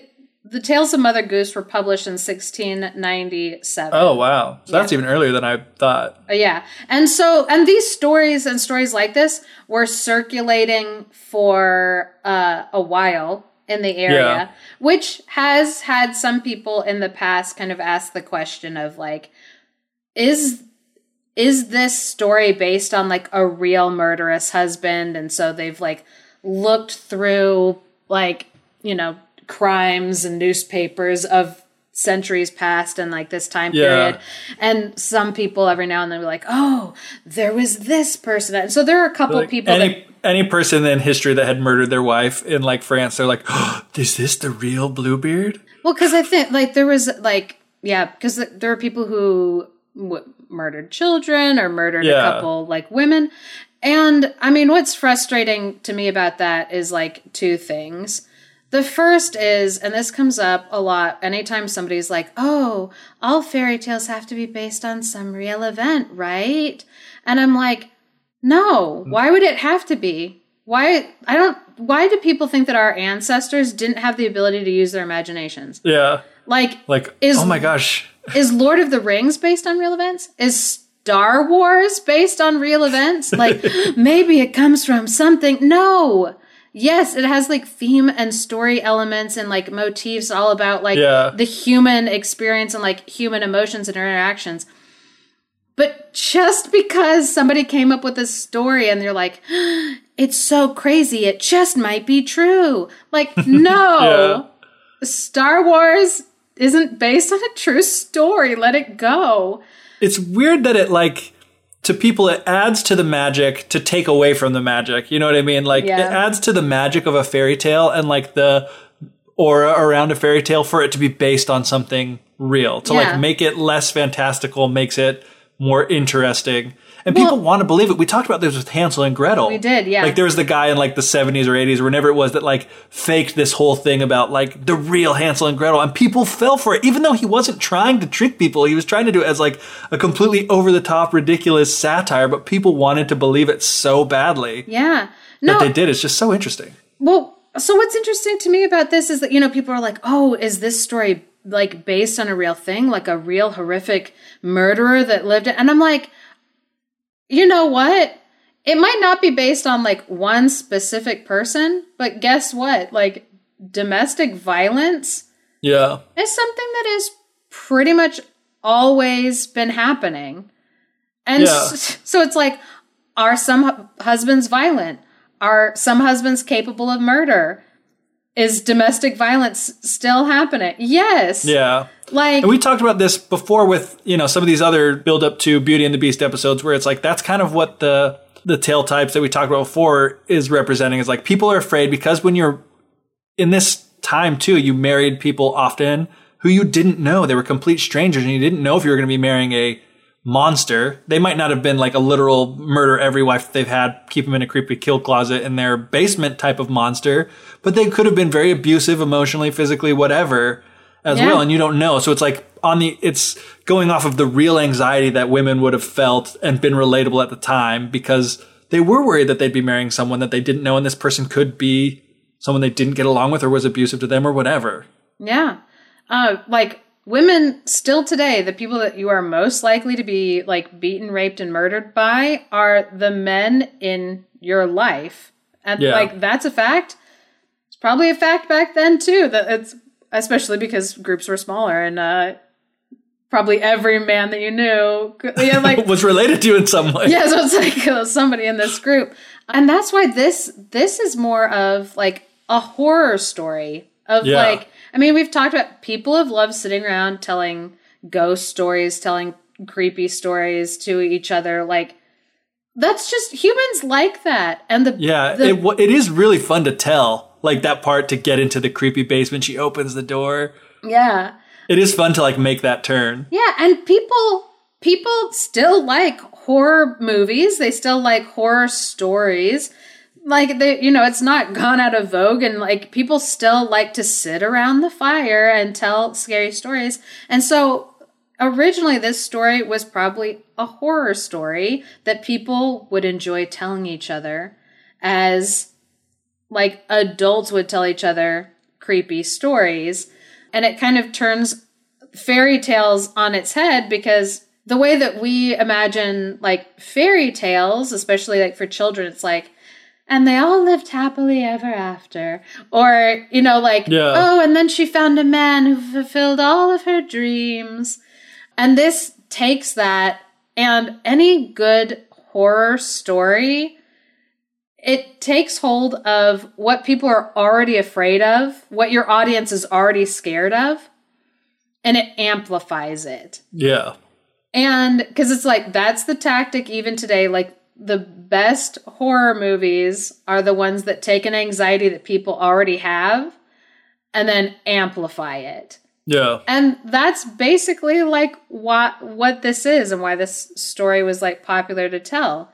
the Tales of Mother Goose were published in 1697. Oh wow, so that's even earlier than I thought. Uh, yeah. And so and these stories and stories like this were circulating for uh, a while in the area, Yeah. which has had some people in the past kind of ask the question of like is is this story based on like a real murderous husband and so they've like looked through like you know crimes and newspapers of centuries past and like this time Yeah. period and some people every now and then be like oh there was this person and so there are a couple Like, people that any any person in history that had murdered their wife in like France, they're like, oh, "Is this the real Bluebeard?" Well, because I think like there was like yeah, because there are people who w- murdered children or murdered a couple like women, and I mean, what's frustrating to me about that is like two things. The first is, and this comes up a lot anytime somebody's like, "Oh, all fairy tales have to be based on some real event, right?" And I'm like, "No, mm-hmm. why would it have to be?" Why I don't why do people think that our ancestors didn't have the ability to use their imaginations? Yeah, Like like Is- oh my gosh, [laughs] is Lord of the Rings based on real events? Is Star Wars based on real events? Like [laughs] maybe it comes from something. No. Yes, it has like theme and story elements and like motifs all about like Yeah. the human experience and like human emotions and interactions. But just because somebody came up with a story and they're like, it's so crazy, it just might be true. Like, [laughs] no. Star Wars isn't based on a true story. Let it go. it's weird that it like to people it adds to the magic to take away from the magic. You know what I mean? Like Yeah. it adds to the magic of a fairy tale and like the aura around a fairy tale for it to be based on something real. To Yeah. like make it less fantastical makes it more interesting. And people want to believe it. We talked about this with Hansel and Gretel. We did, yeah. Like there was the guy in like the 70s or 80s or whenever it was that like faked this whole thing about like the real Hansel and Gretel and people fell for it even though he wasn't trying to trick people. He was trying to do it as like a completely over the top ridiculous satire, but people wanted to believe it so badly Yeah. that No. they did. It's just so interesting. Well, so what's interesting to me about this is that, you know, people are like, oh, is this story like based on a real thing, like a real horrific murderer that lived it? And I'm like, you know what? It might not be based on like one specific person, but guess what? Like domestic violence Yeah. is something that is pretty much always been happening. And Yeah. so it's like, are some husbands violent? Are some husbands capable of murder? Is domestic violence still happening? Yes. Yeah. Like, And we talked about this before with, you know, some of these other build up to Beauty and the Beast episodes where it's like that's kind of what the the tale types that we talked about before is representing is like people are afraid because when you're in this time too, you married people often who you didn't know. They were complete strangers and you didn't know if you were going to be marrying a monster. They might not have been like a literal murder every wife they've had, keep them in a creepy kill closet in their basement type of monster, but they could have been very abusive emotionally, physically, whatever as Yeah. well. And you don't know. So it's like on the, it's going off of the real anxiety that women would have felt and been relatable at the time because they were worried that they'd be marrying someone that they didn't know and this person could be someone they didn't get along with or was abusive to them or whatever. Yeah. Uh, like women still today, the people that you are most likely to be like beaten, raped, and murdered by are the men in your life. And Yeah. like that's a fact. Probably a fact back then too. That it's especially because groups were smaller and uh probably every man that you knew like [laughs] was related to you in some way. yeah, so it's like uh, [laughs] somebody in this group, and that's why this this is more of like a horror story of Yeah. like. I mean, we've talked about people have loved sitting around telling ghost stories, telling creepy stories to each other. Like that's just humans like that, and the Yeah, the- it, it is really fun to tell. Like that part to get into the creepy basement. She opens the door. yeah. It is fun to like make that turn. Yeah, and people people still like horror movies. They still like horror stories. Like they you know, it's not gone out of vogue and like people still like to sit around the fire and tell scary stories. And so originally this story was probably a horror story that people would enjoy telling each other as like adults would tell each other creepy stories. And it kind of turns fairy tales on its head because the way that we imagine like fairy tales, especially like for children, it's like, and they all lived happily ever after. Or, you know, like, Yeah. oh, and then she found a man who fulfilled all of her dreams. And this takes that, and any good horror story it takes hold of what people are already afraid of, what your audience is already scared of, and it amplifies it. Yeah. And because it's like that's the tactic even today. Like the best horror movies are the ones that take an anxiety that people already have and then amplify it. Yeah. And that's basically like what what this is and why this story was like popular to tell.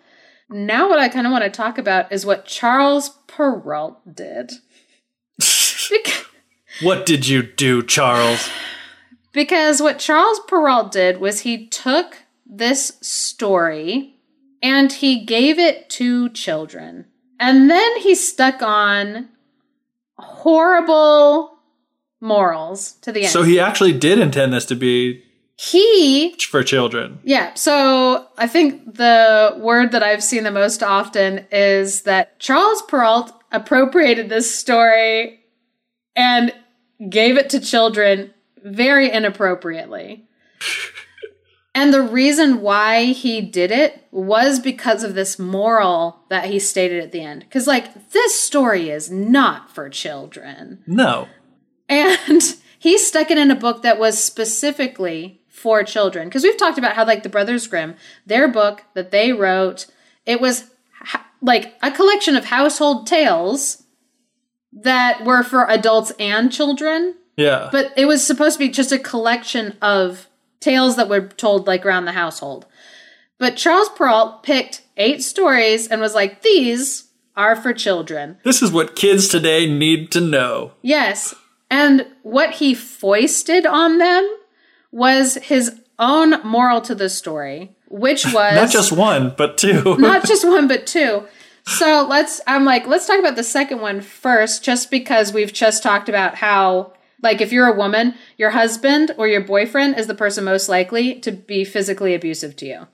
Now what I kind of want to talk about is what Charles Perrault did. [laughs] What did you do, Charles? Because what Charles Perrault did was he took this story and he gave it to children. And then he stuck on horrible morals to the end. So he actually did intend this to be he for children. Yeah. So I think the word that I've seen the most often is that Charles Perrault appropriated this story and gave it to children very inappropriately. [laughs] and the reason why he did it was because of this moral that he stated at the end. Because, like, this story is not for children. No. And [laughs] he stuck it in a book that was specifically for children. Because we've talked about how, like, the Brothers Grimm, their book that they wrote, it was like a collection of household tales that were for adults and children. Yeah. But it was supposed to be just a collection of tales that were told, like, around the household. But Charles Perrault picked eight stories and was like, these are for children. this is what kids today need to know. Yes. And what he foisted on them was his own moral to the story, which [laughs] was Not just one, but two. [laughs] not just one but two. So let's I'm like, let's talk about the second one first, just because we've just talked about how like if you're a woman, your husband or your boyfriend is the person most likely to be physically abusive to you.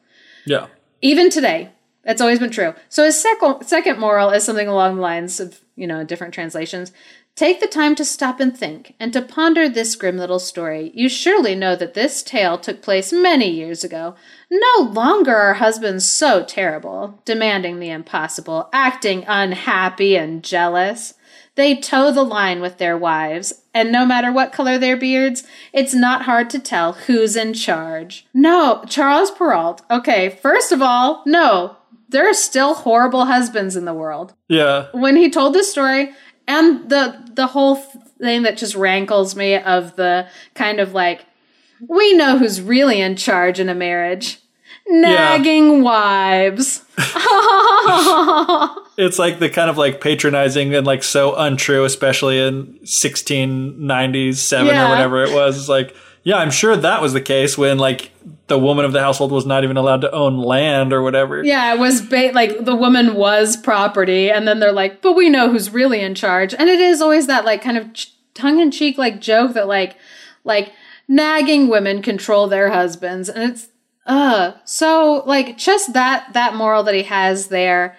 yeah. Even today. That's always been true. So his second second moral is something along the lines of, you know, different translations. Take the time to stop and think, and to ponder this grim little story. You surely know that this tale took place many years ago. No longer are husbands so terrible, demanding the impossible, acting unhappy and jealous. They toe the line with their wives, and no matter what color their beards, it's not hard to tell who's in charge. No, Charles Perrault. Okay, first of all, no, there are still horrible husbands in the world. Yeah. When he told this story, and the the whole thing that just rankles me of the kind of like we know who's really in charge in a marriage nagging wives [laughs] It's like the kind of like patronizing and like so untrue, especially in 1697 Yeah. or whatever it was. It's like, yeah, I'm sure that was the case when like the woman of the household was not even allowed to own land or whatever. yeah it was ba- like the woman was property and then they're like but we know who's really in charge and it is always that like kind of ch- tongue-in-cheek like joke that like like nagging women control their husbands and it's uh so like just that that moral that he has there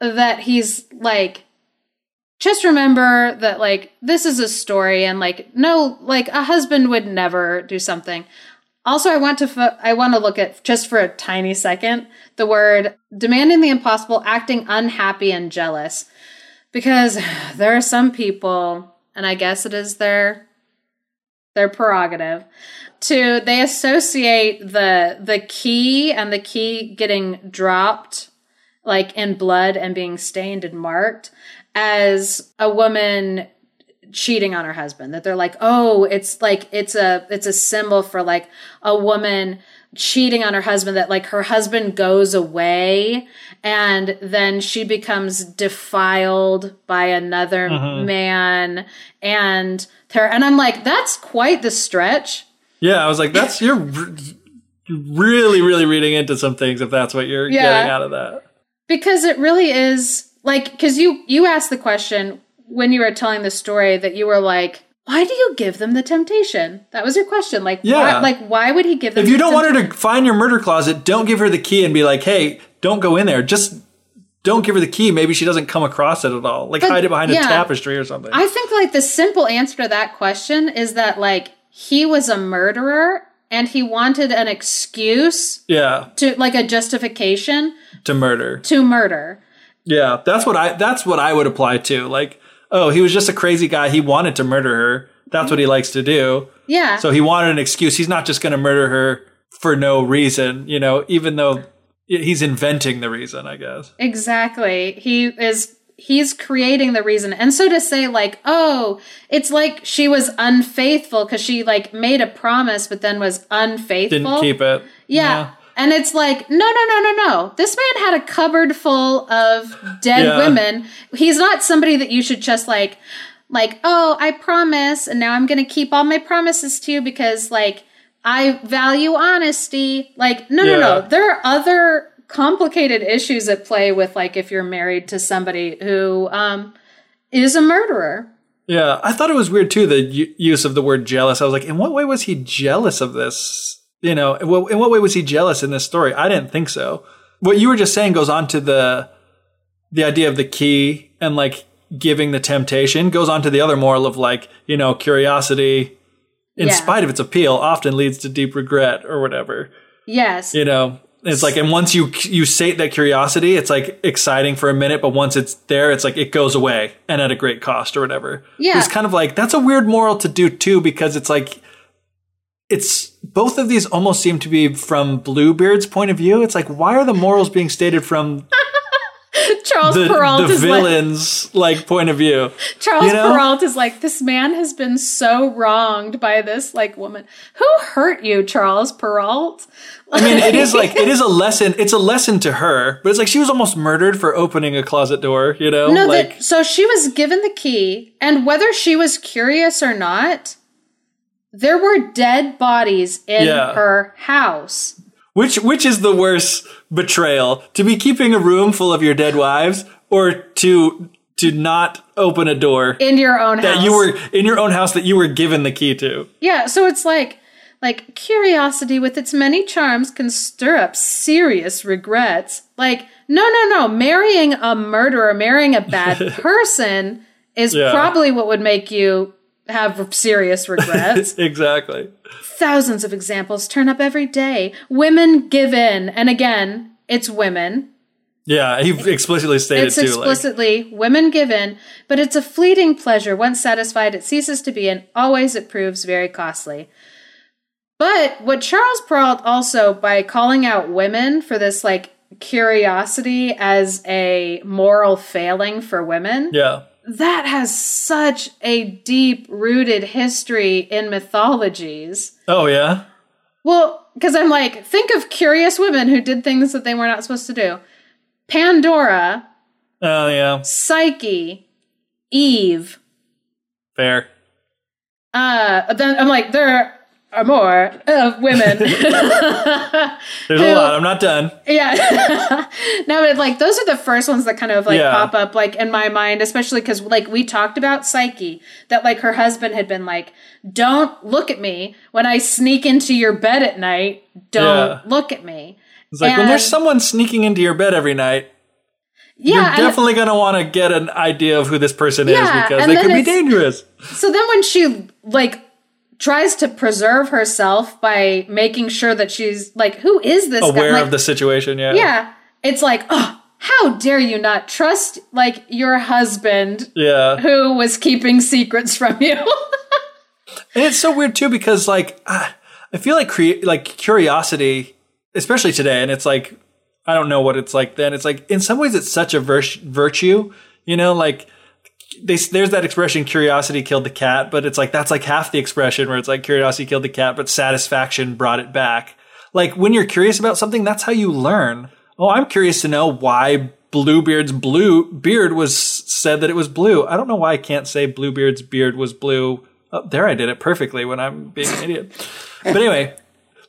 that he's like just remember that like this is a story and like no like a husband would never do something also i want to fo- i want to look at just for a tiny second the word demanding the impossible acting unhappy and jealous. Because [sighs] there are some people and i guess it is their their prerogative to they associate the the key and the key getting dropped like in blood and being stained and marked as a woman cheating on her husband that they're like oh it's like it's a it's a symbol for like a woman cheating on her husband that like her husband goes away and then she becomes defiled by another mm-hmm. man and her and I'm like that's quite the stretch Yeah, I was like, that's you're really, really reading into some things if that's what you're Yeah. getting out of that. because it really is like because you you asked the question when you were telling the story that you were like why do you give them the temptation that was your question like Yeah. why, like why would he give them If you don't want her to find your murder closet, don't give her the key and be like, hey, don't go in there. Just don't give her the key. Maybe she doesn't come across it at all. Like But, hide it behind yeah. a tapestry or something. I think like the simple answer to that question is that like he was a murderer and he wanted an excuse yeah, to like a justification to murder. to murder Yeah, that's what I that's what I would apply to. Like, oh, he was just a crazy guy. He wanted to murder her. That's what he likes to do. yeah So he wanted an excuse. He's not just going to murder her for no reason, you know, even though he's inventing the reason, I guess. Exactly. He is he's creating the reason. And so to say like, "Oh, it's like she was unfaithful cuz she like made a promise but then was unfaithful." Didn't keep it. Yeah. And it's like, "No, no, no, no, no. This man had a cupboard full of dead Yeah. women. He's not somebody that you should just like like, "Oh, I promise and now I'm going to keep all my promises to you because like I value honesty." Like, no, no, no. There are other complicated issues at play with like if you're married to somebody who um is a murderer. Yeah, I thought it was weird too the u- use of the word jealous. I was like, in what way was he jealous of this? You know, in what, in what way was he jealous in this story? I didn't think so. What you were just saying goes on to the the idea of the key and like giving the temptation goes on to the other moral of like, you know, curiosity in Yeah. spite of its appeal often leads to deep regret or whatever. Yes. You know, it's like and once you you sate that curiosity, it's like exciting for a minute, but once it's there, it's like it goes away and at a great cost or whatever. Yeah. It's kind of like that's a weird moral to do too because it's like it's both of these almost seem to be from Bluebeard's point of view. It's like why are the morals being stated from [laughs] Charles the, Perrault is like villain's like point of view? Charles you know? Perrault is like, this man has been so wronged by this like woman. Who hurt you, Charles Perrault? I mean, it is like it is a [laughs] lesson. It's a lesson to her, but it's like she was almost murdered for opening a closet door. You know, No, like that, so she was given the key, and whether she was curious or not, there were dead bodies in Yeah. her house. Which which is the worse betrayal? To be keeping a room full of your dead wives or to to not open a door In your own that house. you were in your own house that you were given the key to? Yeah, so it's like like curiosity with its many charms can stir up serious regrets. Like no no no, marrying a murderer, marrying a bad [laughs] person is Yeah. probably what would make you have serious [laughs] regrets. exactly. Thousands of examples turn up every day. Women give in. And again, it's women. Yeah, he explicitly stated It's too. explicitly women give in, but it's a fleeting pleasure. Once satisfied, it ceases to be, and always it proves very costly. But what Charles Perrault also, by calling out women for this like curiosity as a moral failing for women, yeah, that has such a deep rooted history in mythologies. oh yeah, Well, because I'm like, think of curious women who did things that they were not supposed to do. Pandora, oh yeah, Psyche, Eve. fair. Uh, then I'm like, there are more of women. [laughs] There's Who- a lot. I'm not done. yeah. [laughs] no, but like those are the first ones that kind of like Yeah. pop up like in my mind, especially because like we talked about Psyche, that like her husband had been like, "Don't look at me when I sneak into your bed at night. Don't Yeah. look at me." It's like when there's someone sneaking into your bed every night, Yeah, you're definitely going to want to get an idea of who this person Yeah, is because they could be dangerous. So then when she like tries to preserve herself by making sure that she's like, who is this? Aware Like, of the situation, yeah. Yeah. It's like, oh, how dare you not trust like your husband Yeah. who was keeping secrets from you? [laughs] And it's so weird too because like I feel like crea- like curiosity, especially today, and it's like I don't know what it's like then. It's like in some ways it's such a vir- virtue, you know, like they, there's that expression curiosity killed the cat, but it's like that's like half the expression where it's like curiosity killed the cat, but satisfaction brought it back. Like when you're curious about something, that's how you learn. Oh, I'm curious to know why Bluebeard's blue beard was said that it was blue. I don't know why I can't say Bluebeard's beard was blue. Oh, there I did it perfectly when I'm being an idiot. But anyway,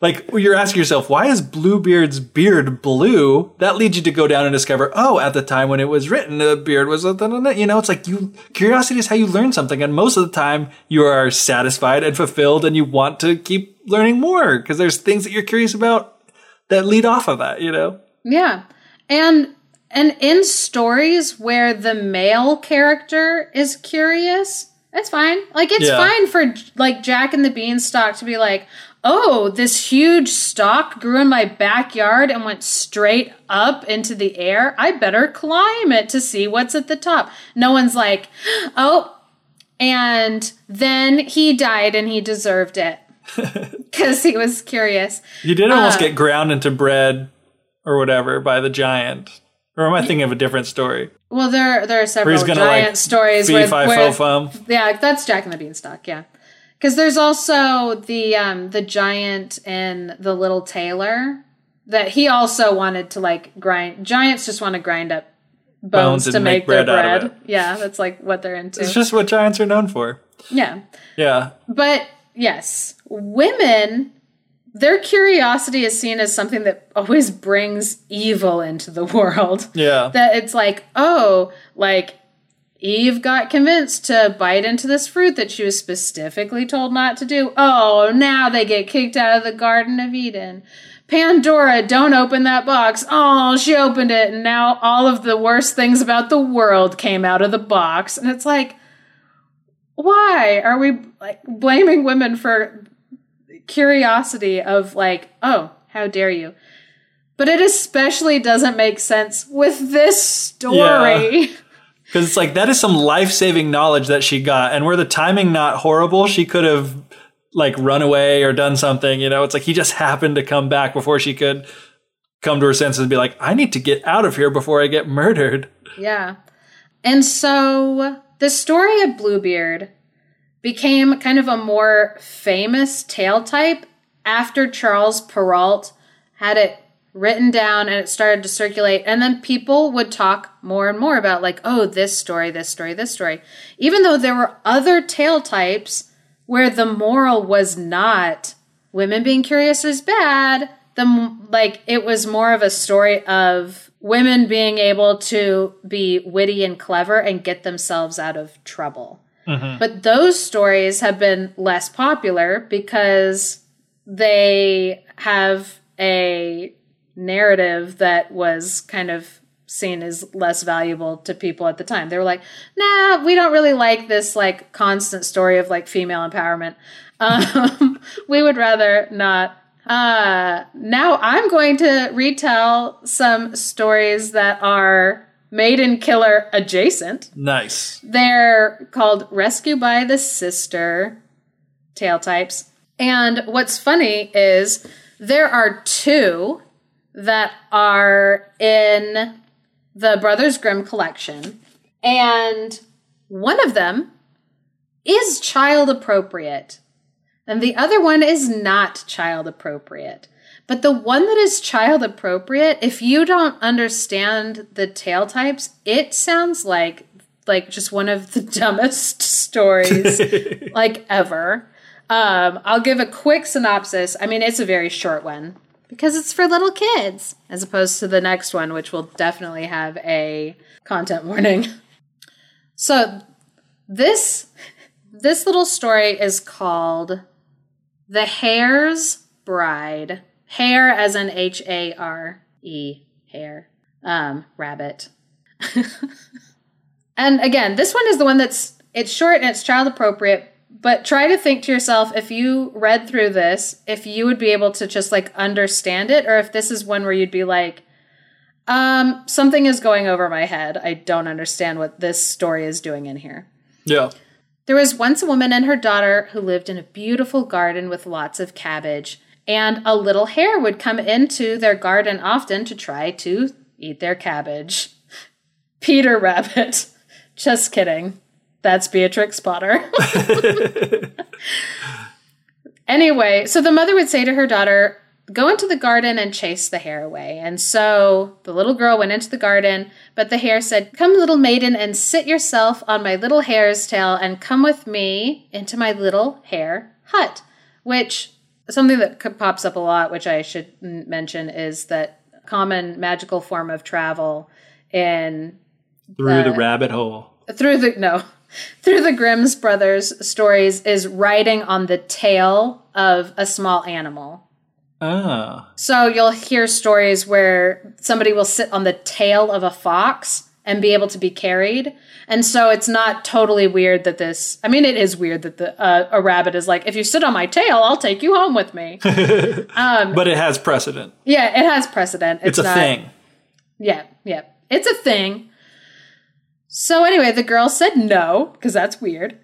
like you're asking yourself, why is Bluebeard's beard blue? That leads you to go down and discover, oh, at the time when it was written, the beard was you know, it's like you curiosity is how you learn something, and most of the time you are satisfied and fulfilled, and you want to keep learning more because there's things that you're curious about that lead off of that, you know. yeah. And and in stories where the male character is curious, that's fine. Like it's Yeah. fine for like Jack and the Beanstalk to be like, "Oh, this huge stalk grew in my backyard and went straight up into the air. I better climb it to see what's at the top." No one's like, [gasps] "Oh, and then he died and he deserved it." [laughs] Cuz he was curious. You did almost Uh, get ground into bread or whatever by the giant. Or am I thinking of a different story? Well, there there are several giant like stories where, where yeah, that's Jack and the Beanstalk, yeah. Because there's also the um the giant and the little tailor that he also wanted to like grind. Giants just want to grind up bones, Bones to make make, their bread out of bread. Yeah, that's like what they're into. It's just what giants are known for. yeah, Yeah. but yes, women. Their curiosity is seen as something that always brings evil into the [laughs] world. Yeah. that it's like, oh, like Eve got convinced to bite into this fruit that she was specifically told not to do. Oh, now they get kicked out of the Garden of Eden. Pandora, don't open that box. Oh, she opened it, and now all of the worst things about the world came out of the box. And it's like, why are we like blaming women for curiosity of like, oh, how dare you? But it especially doesn't make sense with this story. [laughs] Because it's like that is some life saving knowledge that she got. And were the timing not horrible, she could have like run away or done something. You know, it's like he just [laughs] happened to come back before she could come to her senses and be like, I need to get out of here before I get murdered. Yeah. And so the story of Bluebeard became kind of a more famous tale type after Charles Perrault had it written down and it started to circulate. And then people would talk more and more about, like, oh, this story, this story, this story. Even though there were other tale types where the moral was not women being curious is bad. The like it was more of a story of women being able to be witty and clever and get themselves out of trouble. Mm-hmm. But those stories have been less popular because they have a narrative that was kind of seen as less valuable to people at the time. They were like, "Nah, we don't really like this like constant story of like female empowerment. [laughs] Um, we would rather not." Uh, now I'm going to retell some stories that are maiden killer adjacent. Nice. They're called Rescue by the Sister tale types. And what's funny is there are two that are in the Brothers Grimm collection, and one of them is child appropriate, and the other one is not child appropriate. But the one that is child appropriate, if you don't understand the tale types, it sounds like like just one of the [laughs] dumbest stories [laughs] like ever. Um, I'll give a quick synopsis. I mean, it's a very short one because it's for little kids, as opposed to the next one, which will definitely have a content warning. [laughs] So this this little story is called "The Hare's Bride." Hare as an H A R E hare, um, rabbit. [laughs] and again, this one is the one that's it's short and it's child appropriate, but try to think to yourself if you read through this, if you would be able to just like understand it, or if this is one where you'd be like, um, something is going over my head. I don't understand what this story is doing in here. Yeah. There was once a woman and her daughter who lived in a beautiful garden with lots of cabbage, and a little hare would come into their garden often to try to eat their cabbage. [laughs] Peter Rabbit. [laughs] Just kidding. That's Beatrix Potter. [laughs] [laughs] anyway, so the mother would say to her daughter, Go into the garden and chase the hare away. And so the little girl went into the garden, but the hare said, Come, little maiden, and sit yourself on my little hare's tail and come with me into my little hare hut. Which, something that pops up a lot, which I should mention, is that common magical form of travel in Through the rabbit hole. through the no through the Grimm's brothers stories is riding on the tail of a small animal. Ah. So you'll hear stories where somebody will sit on the tail of a fox and be able to be carried. And so it's not totally weird that this I mean it is weird that the uh, a rabbit is like if you sit on my tail I'll take you home with me. [laughs] But it has precedent. yeah, it has precedent. It's, a not- thing. Yeah, yeah. It's a thing. So anyway, the girl said no, because that's weird.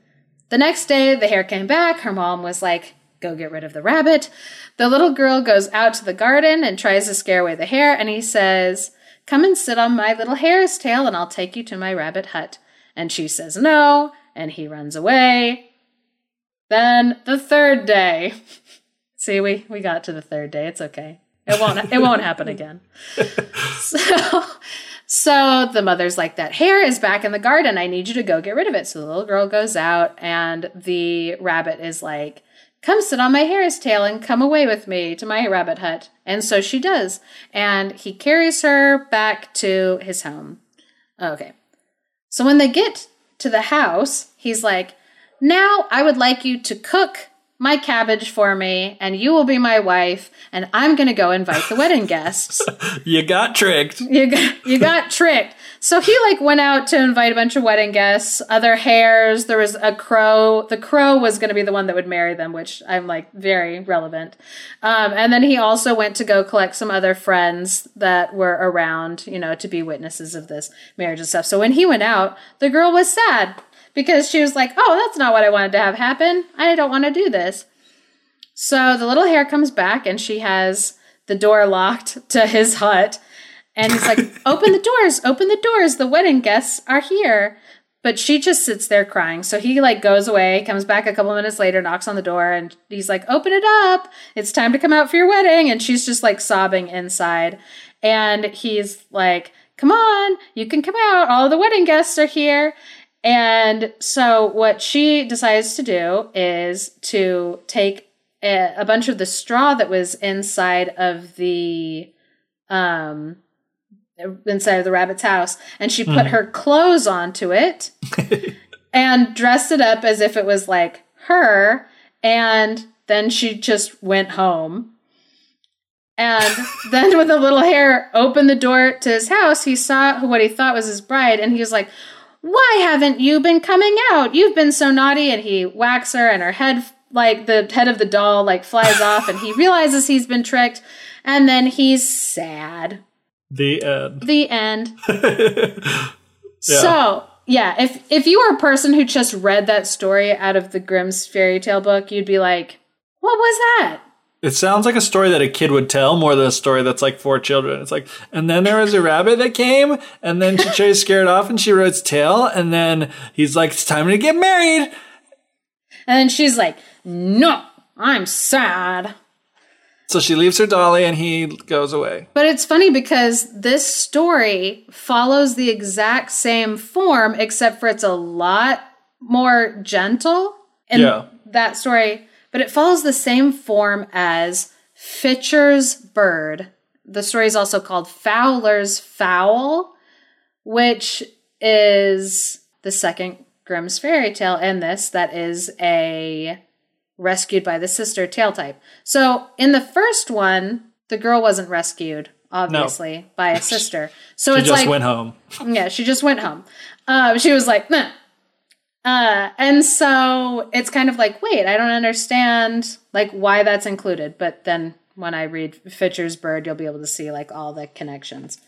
The next day, the hare came back. Her mom was like, go get rid of the rabbit. The little girl goes out to the garden and tries to scare away the hare, and he says, Come and sit on my little hare's tail, and I'll take you to my rabbit hut. And she says no, and he runs away. Then the third day. [laughs] See, we, we got to the third day. It's okay. It won't it won't happen [laughs] again. [laughs] So, so the mother's like, that hare is back in the garden. I need you to go get rid of it. So the little girl goes out, and the rabbit is like, come sit on my hare's tail and come away with me to my rabbit hut. And so she does. And he carries her back to his home. Okay. So when they get to the house, he's like, now I would like you to cook my cabbage for me, and you will be my wife, and I'm going to go invite the wedding guests. [laughs] You got tricked. You got, you got tricked. So he like went out to invite a bunch of wedding guests, other hares. There was a crow. The crow was going to be the one that would marry them, which I'm like very relevant. Um, and then he also went to go collect some other friends that were around, you know, to be witnesses of this marriage and stuff. So when he went out, the girl was sad because she was like, "Oh, that's not what I wanted to have happen. I don't want to do this." So the little hare comes back and she has the door locked to his hut. And he's like, [laughs] Open the doors, open the doors. The wedding guests are here. But she just sits there crying. So he like goes away, comes back a couple minutes later, knocks on the door, and he's like, Open it up. It's time to come out for your wedding. And she's just like sobbing inside. And he's like, Come on, you can come out. All the wedding guests are here. And so what she decides to do is to take a, a bunch of the straw that was inside of the um inside of the rabbit's house and she put her clothes onto it [laughs] and dressed it up as if it was like her and then she just went home And [laughs] then, with a little hare, opened the door to his house. He saw what he thought was his bride, and he was like, Why haven't you been coming out? You've been so naughty. And he whacks her, and her head, like the head of the doll, like flies [laughs] off, and he realizes he's been tricked. And then he's sad. The end. The end. [laughs] So, yeah, if if you were a person who just read that story out of the Grimm's fairy tale book, you'd be like, "What was that?" It sounds like a story that a kid would tell more than a story that's like for children. It's like, and then there was a rabbit that came, and then she tried to scare it off, and she wrote its tail, and then he's like, it's time to get married. And then she's like, "No, I'm sad." So she leaves her dolly, and he goes away. But it's funny because this story follows the exact same form, except for it's a lot more gentle in Yeah. that story. But it follows the same form as Fitcher's Bird. The story is also called Fowler's Fowl, which is the second Grimm's fairy tale in this that is a rescued by the sister tale type. So in the first one, the girl wasn't rescued, obviously, by a [laughs] sister. So She it's just like went home. yeah, she just went home. Uh, she was like, Meh. Uh, and so it's kind of like, wait, I don't understand like why that's included. But then when I read Fitcher's Bird, you'll be able to see like all the connections.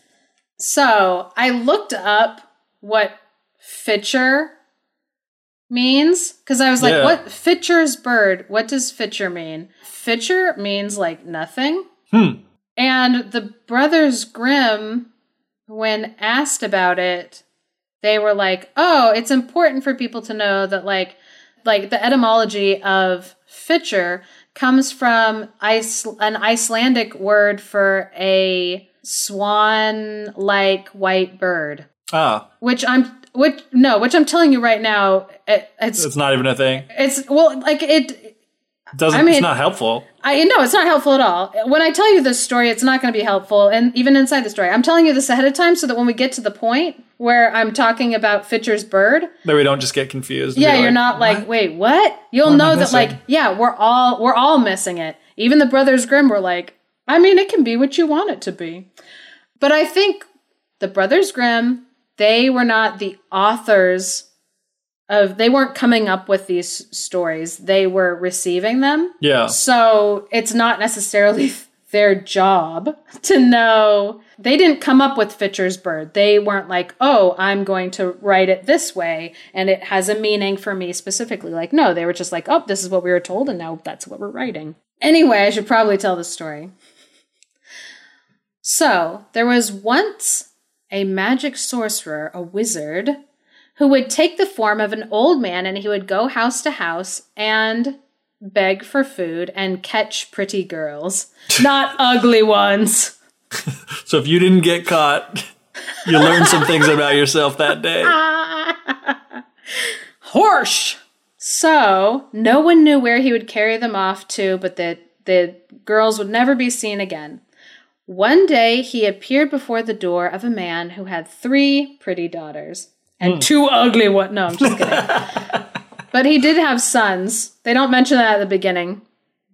So I looked up what Fitcher means because I was like, Yeah. what Fitcher's Bird? What does Fitcher mean? Fitcher means like nothing. Hmm. And the Brothers Grimm, when asked about it, they were like, "Oh, it's important for people to know that like like the etymology of Fitcher comes from Ice- an Icelandic word for a swan-like white bird." Ah, Which I'm which no, which I'm telling you right now, it, it's it's not even a thing. it's well like it Doesn't. I mean- it's not helpful. I know it's not helpful at all. When I tell you this story, it's not going to be helpful, and even inside the story, I'm telling you this ahead of time so that when we get to the point where I'm talking about Fitcher's bird, That we don't just get confused. yeah, you're like, not like, "What? wait, what? You'll know that, missing? like, yeah, we're all we're all missing it. Even the Brothers Grimm were like, I mean, it can be what you want it to be. But I think the Brothers Grimm, they were not the authors of. They weren't coming up with these stories. They were receiving them. Yeah. So it's not necessarily their job to know. They didn't come up with Fitcher's bird. They weren't like, oh, I'm going to write it this way and it has a meaning for me specifically. Like, no, they were just like, oh, this is what we were told and now that's what we're writing. Anyway, I should probably tell the story. So, there was once a magic sorcerer, a wizard, who would take the form of an old man and he would go house to house and beg for food and catch pretty girls, not [laughs] ugly ones. So if you didn't get caught, you learned some things about yourself that day. [laughs] Horse. So no one knew where he would carry them off to, but the the girls would never be seen again. One day he appeared before the door of a man who had three pretty daughters and hmm. two ugly what No, I'm just kidding. [laughs] but he did have sons. They don't mention that at the beginning,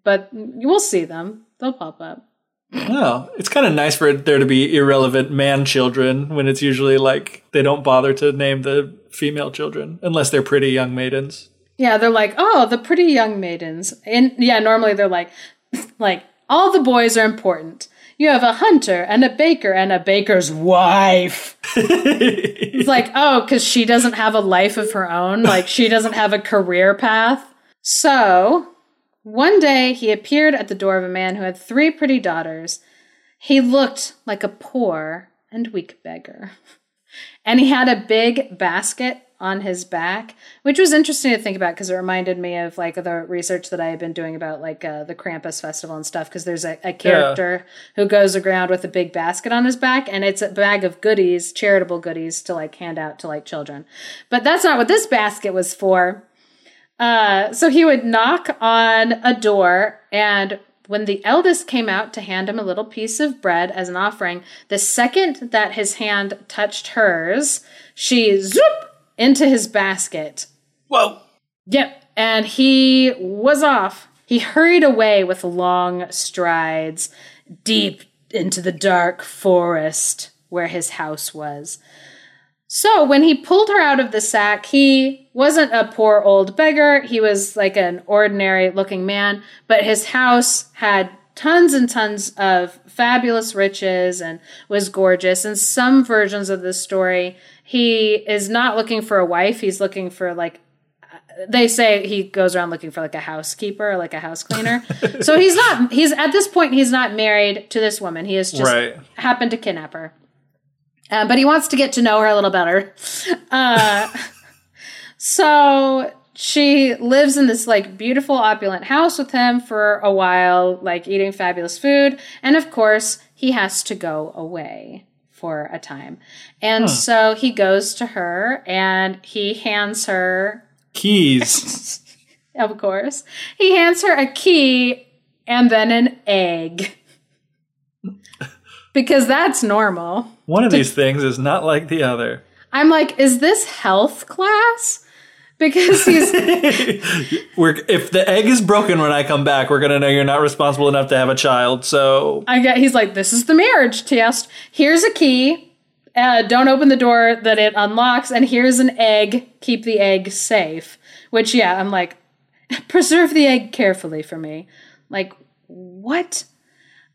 but you will see them. They'll pop up. Oh, it's kind of nice for there to be irrelevant man children when it's usually like they don't bother to name the female children unless they're pretty young maidens. Yeah, they're like, oh, the pretty young maidens. And yeah, normally they're like, [laughs] like all the boys are important. You have a hunter and a baker and a baker's wife. [laughs] it's like, oh, because she doesn't have a life of her own. Like she doesn't have a career path. So one day he appeared at the door of a man who had three pretty daughters. He looked like a poor and weak beggar. And he had a big basket on his back, which was interesting to think about because it reminded me of like the research that I had been doing about like uh, the Krampus festival and stuff. Because there's a, a character who goes around with a big basket on his back, and it's a bag of goodies, charitable goodies to like hand out to like children. But that's not what this basket was for. Uh, so he would knock on a door, and when the eldest came out to hand him a little piece of bread as an offering, the second that his hand touched hers, she zoop into his basket. Whoa. Yep, and he was off. He hurried away with long strides, deep into the dark forest where his house was. So when he pulled her out of the sack, he wasn't a poor old beggar. He was like an ordinary looking man, but his house had tons and tons of fabulous riches and was gorgeous. In some versions of the story, he is not looking for a wife. He's looking for like they say he goes around looking for like a housekeeper, like a house cleaner. [laughs] so he's not he's at this point he's not married to this woman. He has just Right. happened to kidnap her. Uh, but he wants to get to know her a little better. Uh, [laughs] so she lives in this like beautiful opulent house with him for a while, like eating fabulous food, and of course he has to go away for a time. And so he goes to her and he hands her Keys. [laughs] of course. He hands her a key and then an egg. [laughs] because that's normal. One of these things is not like the other. I'm like, is this health class? Because he's [laughs] We're, if the egg is broken when I come back, we're gonna know you're not responsible enough to have a child. So I get he's like, this is the marriage test. Here's a key. Uh, don't open the door that it unlocks, and here's an egg. Keep the egg safe. Which, yeah, I'm like, [laughs] preserve the egg carefully for me. Like, what?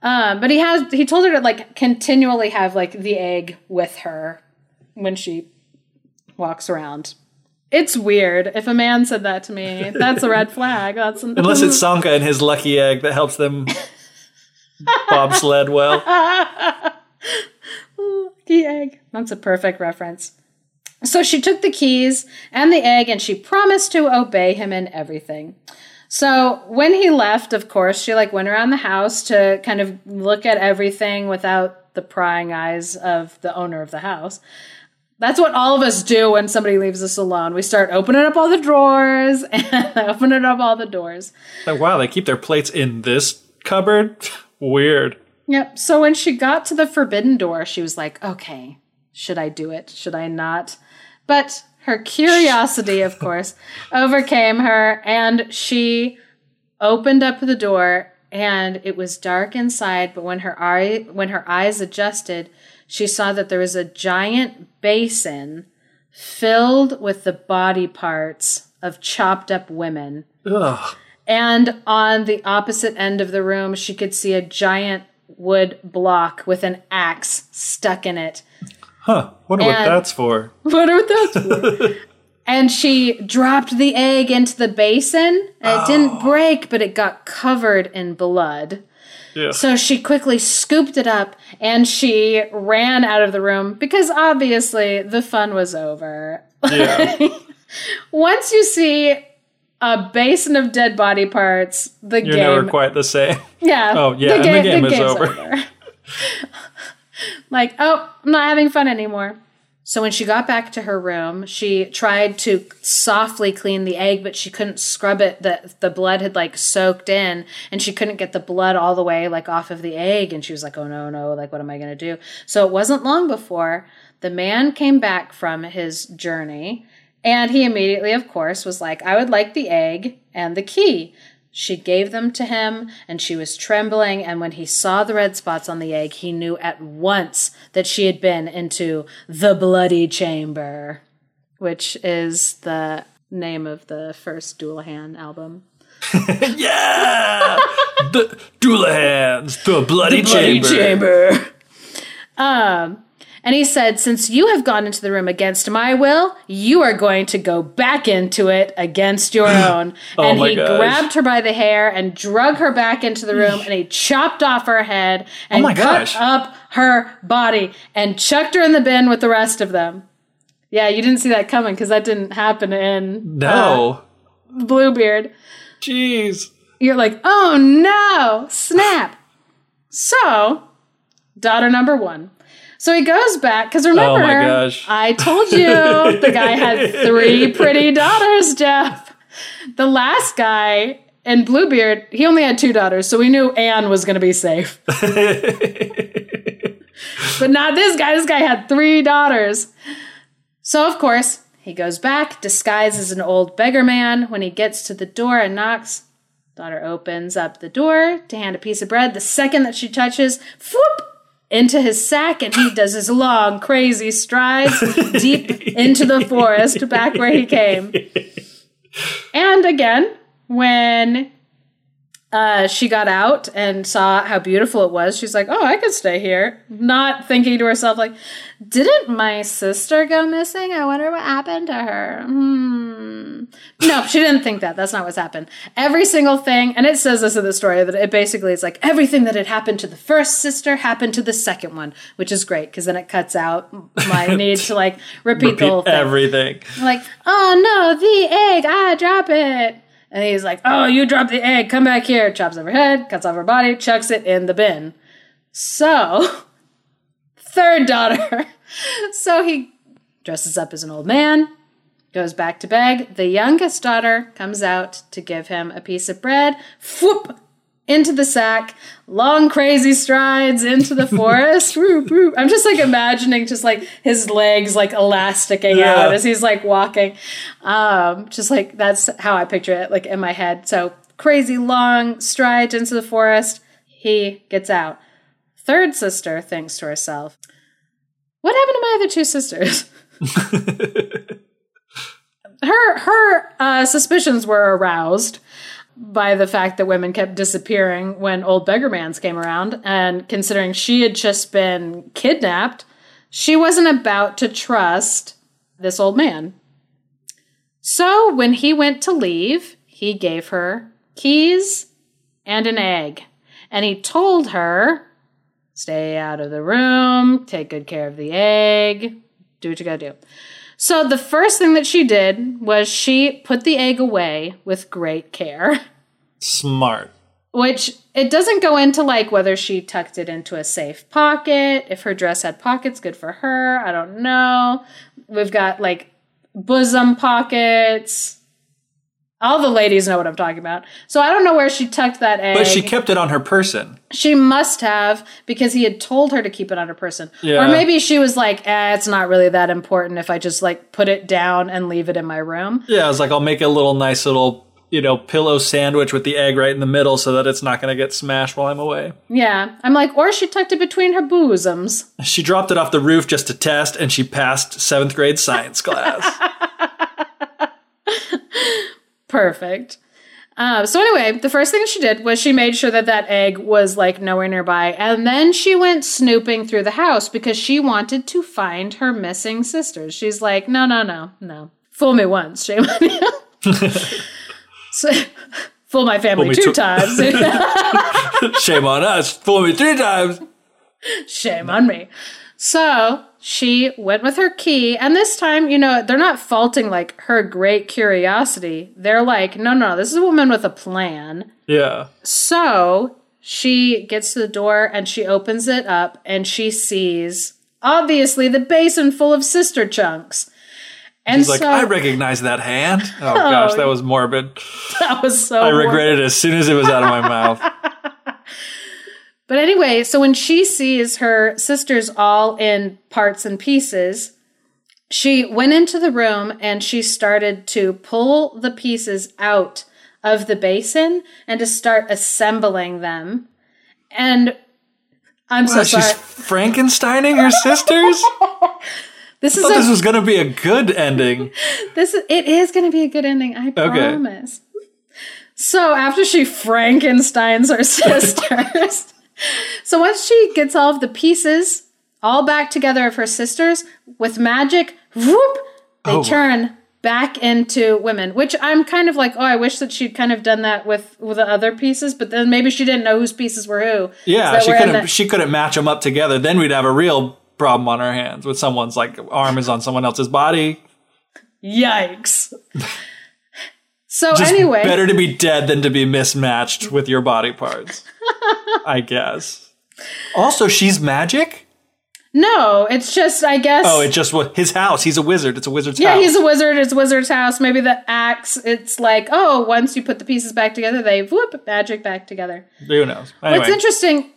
Um, but he has he told her to like continually have like the egg with her when she walks around. It's weird. If a man said that to me, that's a red flag. That's unless it's Sanka and his lucky egg that helps them [laughs] bobsled well. Key egg. That's a perfect reference. So she took the keys and the egg and she promised to obey him in everything. So when he left, of course, she like went around the house to kind of look at everything without the prying eyes of the owner of the house. That's what all of us do when somebody leaves us alone. We start opening up all the drawers [laughs] and opening up all the doors. Like, wow, they keep their plates in this cupboard? [laughs] Weird. Yep. So when she got to the forbidden door, she was like, okay, should I do it? Should I not? But her curiosity, of [laughs] course, overcame her and she opened up the door and it was dark inside, but when her eye when her eyes adjusted, she saw that there was a giant basin filled with the body parts of chopped up women. Ugh. And on the opposite end of the room, she could see a giant wood block with an axe stuck in it. Huh. Wonder what that's for. [laughs] Wonder what that's for? and she dropped the egg into the basin. And it didn't ah. break, but it got covered in blood. Yeah. So she quickly scooped it up and she ran out of the room because obviously the fun was over. yeah. [laughs] Once you see a basin of dead body parts, the game You're game never quite the same. Yeah. Oh, yeah, and the game is game's over. [laughs] like, oh, I'm not having fun anymore. So when she got back to her room, she tried to softly clean the egg, but she couldn't scrub it. The the blood had like soaked in, and she couldn't get the blood all the way like off of the egg. And she was like, "Oh no, no! Like, what am I gonna do?" So it wasn't long before the man came back from his journey, and he immediately, of course, was like, "I would like the egg and the key." She gave them to him, and she was trembling. And when he saw the red spots on the egg, he knew at once that she had been into the Bloody Chamber, which is the name of the first Doulahan album. [laughs] yeah. [laughs] the Doulahans, the bloody, chamber. Chamber. Um, and he said, Since you have gone into the room against my will, you are going to go back into it against your [sighs] own. and Oh my he gosh. grabbed her by the hair and drug her back into the room and he [sighs] chopped off her head and Oh cut gosh. up her body and chucked her in the bin with the rest of them. Yeah, you didn't see that coming because that didn't happen in No. uh, Bluebeard. Jeez. You're like, oh no, snap. [sighs] So, daughter number one. So he goes back because remember, Oh my gosh. I told you the guy had [laughs] three pretty daughters, Jeff. The last guy and Bluebeard, he only had two daughters, so we knew Anne was going to be safe. [laughs] but not this guy. This guy had three daughters. So, of course, he goes back, disguised as an old beggar man. When he gets to the door and knocks, Daughter opens up the door to hand a piece of bread. The second that she touches, whoop, into his sack, and he does his long, crazy strides deep into the forest back where he came. [laughs] And again, when uh, she got out and saw how beautiful it was, she's like, "Oh, I could stay here." Not thinking to herself, like, "Didn't my sister go missing? I wonder what happened to her." Hmm. No, she didn't think that. That's not what's happened. Every single thing, and it says this in the story that it basically is like everything that had happened to the first sister happened to the second one, which is great because then it cuts out my [laughs] need to like repeat, the whole thing. everything. Like, oh no, the egg, ah, drop it. And he's like, oh, you dropped the egg, come back here. Chops off her head, cuts off her body, chucks it in the bin. So, [laughs] third daughter. [laughs] so he dresses up as an old man, goes back to beg. The youngest daughter comes out to give him a piece of bread. Whoop! Into the sack, long crazy strides into the forest. [laughs] I'm just like imagining just like his legs like elasticing Yeah. out as he's like walking. Um, just like that's how I picture it, like in my head. So crazy long strides into the forest. He gets out. Third sister thinks to herself, What happened to my other two sisters? [laughs] [laughs] her her uh, suspicions were aroused by the fact that women kept disappearing when old beggar mans came around. And considering she had just been kidnapped she wasn't about to trust this old man. So when he went to leave he gave her keys and an egg. And he told her stay out of the room take good care of the egg do what you gotta do so the first thing that she did was she put the egg away with great care, Smart. which it doesn't go into like whether she tucked it into a safe pocket, if her dress had pockets, good for her. I don't know. We've got like bosom pockets. All the ladies know what I'm talking about. So I don't know where she tucked that egg. But she kept it on her person. She must have because he had told her to keep it on her person. Yeah. Or maybe she was like, eh, it's not really that important if I just like put it down and leave it in my room. Yeah, I was like, I'll make a little nice little, you know, pillow sandwich with the egg right in the middle so that it's not going to get smashed while I'm away. Yeah. I'm like, or she tucked it between her bosoms. She dropped it off the roof just to test, and she passed seventh grade science class. [laughs] Perfect. Uh, so anyway, the first thing she did was she made sure that that egg was like nowhere nearby, and then she went snooping through the house because she wanted to find her missing sisters. She's like, no, no, no, no. Fool me once, shame on you. [laughs] so, fool my family me two tw- times. [laughs] Shame on us. Fool me three times. Shame on me. So she went with her key, and this time, you know, they're not faulting like her great curiosity. They're like, no, no, this is a woman with a plan. Yeah. So she gets to the door and she opens it up and she sees obviously the basin full of sister chunks. And She's like, I recognize that hand. Oh, [laughs] oh, gosh, that was morbid. that was so I morbid. regret it as soon as it was out of my mouth. But anyway, so when she sees her sisters all in parts and pieces, she went into the room and she started to pull the pieces out of the basin and to start assembling them. And I'm so Wow, she's sorry. Frankensteining her sisters? [laughs] This is thought a this was going to be a good ending. [laughs] This is, it is going to be a good ending. I promise. Okay. So after she Frankenstein's her [laughs] sisters, so once she gets all of the pieces all back together of her sisters with magic, whoop, they Oh. turn back into women. Which I'm kind of like, oh, I wish that she'd kind of done that with with the other pieces, but then maybe she didn't know whose pieces were who. Yeah, So she couldn't. the- She couldn't match them up together. Then we'd have a real problem on our hands with someone's like arm is on someone else's body. Yikes. [laughs] So Just anyway, better to be dead than to be mismatched with your body parts. [laughs] I guess. Also, she's magic. no, it's just I guess. Oh, it just his house. He's a wizard. It's a wizard's Yeah, house. he's a wizard. It's a wizard's house. Maybe the axe. It's like, oh, once you put the pieces back together, they whoop magic back together. Who knows? Anyway, What's interesting,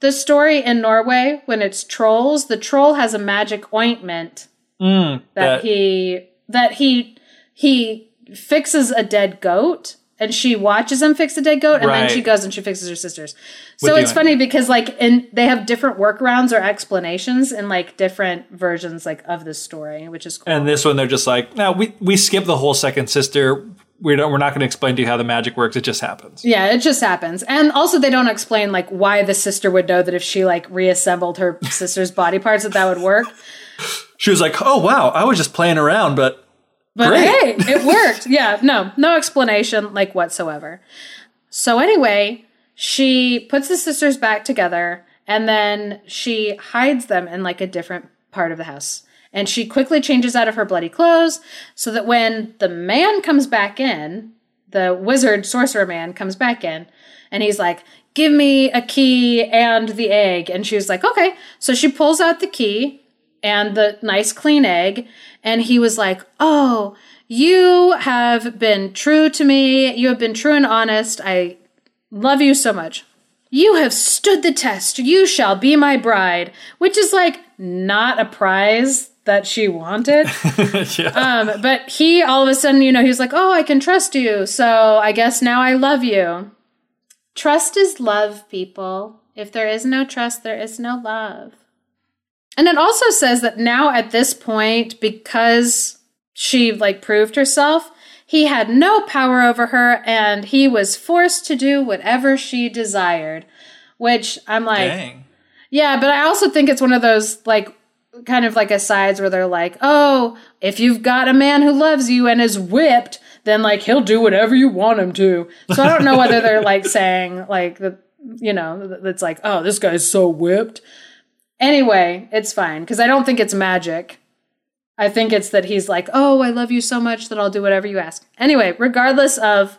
the story in Norway when it's trolls, the troll has a magic ointment mm, that, that- he that he he fixes a dead goat and she watches him fix the dead goat and then she goes and she fixes her sister's. So With it's funny because like in they have different workarounds or explanations in like different versions like of the story, which is cool. And this one, they're just like, no, we we skip the whole second sister. We don't. We're not going to explain to you how the magic works. It just happens. Yeah, it just happens. And also they don't explain like why the sister would know that if she like reassembled her sister's body parts that that would work. [laughs] She was like, oh wow, I was just playing around, but But Great. hey, it [laughs] worked. Yeah, no, no explanation like whatsoever. So anyway, she puts the sisters back together and then she hides them in like a different part of the house. And she quickly changes out of her bloody clothes so that when the man comes back in, the wizard sorcerer man comes back in and he's like, Give me a key and the egg. And she was like, Okay. So she pulls out the key and the nice clean egg. And he was like, Oh, you have been true to me. You have been true and honest. I love you so much. You have stood the test. You shall be my bride, which is like not a prize that she wanted. [laughs] yeah. Um, but he all of a sudden, you know, he was like, "Oh, I can trust you, so I guess now I love you." Trust is love, people. If there is no trust, there is no love. And it also says that now at this point, because she like proved herself, he had no power over her and he was forced to do whatever she desired. Which I'm like, Dang. yeah, but I also think it's one of those like kind of like asides where they're like, "Oh, if you've got a man who loves you and is whipped, then like he'll do whatever you want him to." So I don't know whether they're like saying like the you know, that's like, "Oh, this guy's so whipped." Anyway, it's fine because I don't think it's magic. I think it's that he's like, "Oh, I love you so much that I'll do whatever you ask." Anyway, regardless of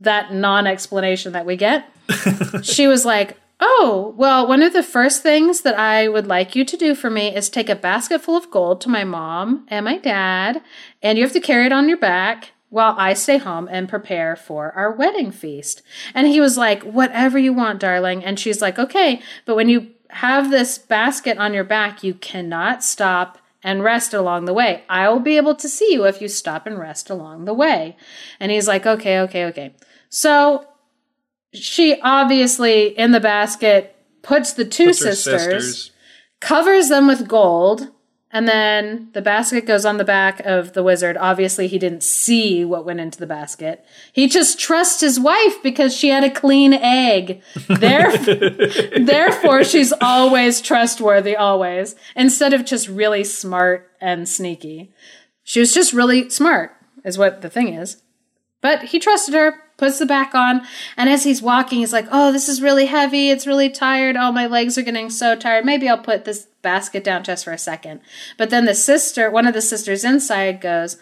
that non-explanation that we get, [laughs] she was like, Oh, well, one of the first things that I would like you to do for me is take a basket full of gold to my mom and my dad, and you have to carry it on your back while I stay home and prepare for our wedding feast. And he was like, Whatever you want, darling. And she's like, Okay, but when you have this basket on your back, you cannot stop and rest along the way. I will be able to see you if you stop and rest along the way. And he's like, Okay, okay, okay. So she obviously in the basket puts the two Puts her sisters, covers them with gold, and then the basket goes on the back of the wizard. Obviously, he didn't see what went into the basket. He just trusts his wife because she had a clean egg. [laughs] Therefore, therefore she's always trustworthy, always, instead of just really smart and sneaky. She was just really smart, is what the thing is. But he trusted her, puts the back on, and as he's walking, he's like, Oh, this is really heavy. It's really tired. Oh, my legs are getting so tired. Maybe I'll put this basket down just for a second. But then the sister, one of the sisters inside, goes,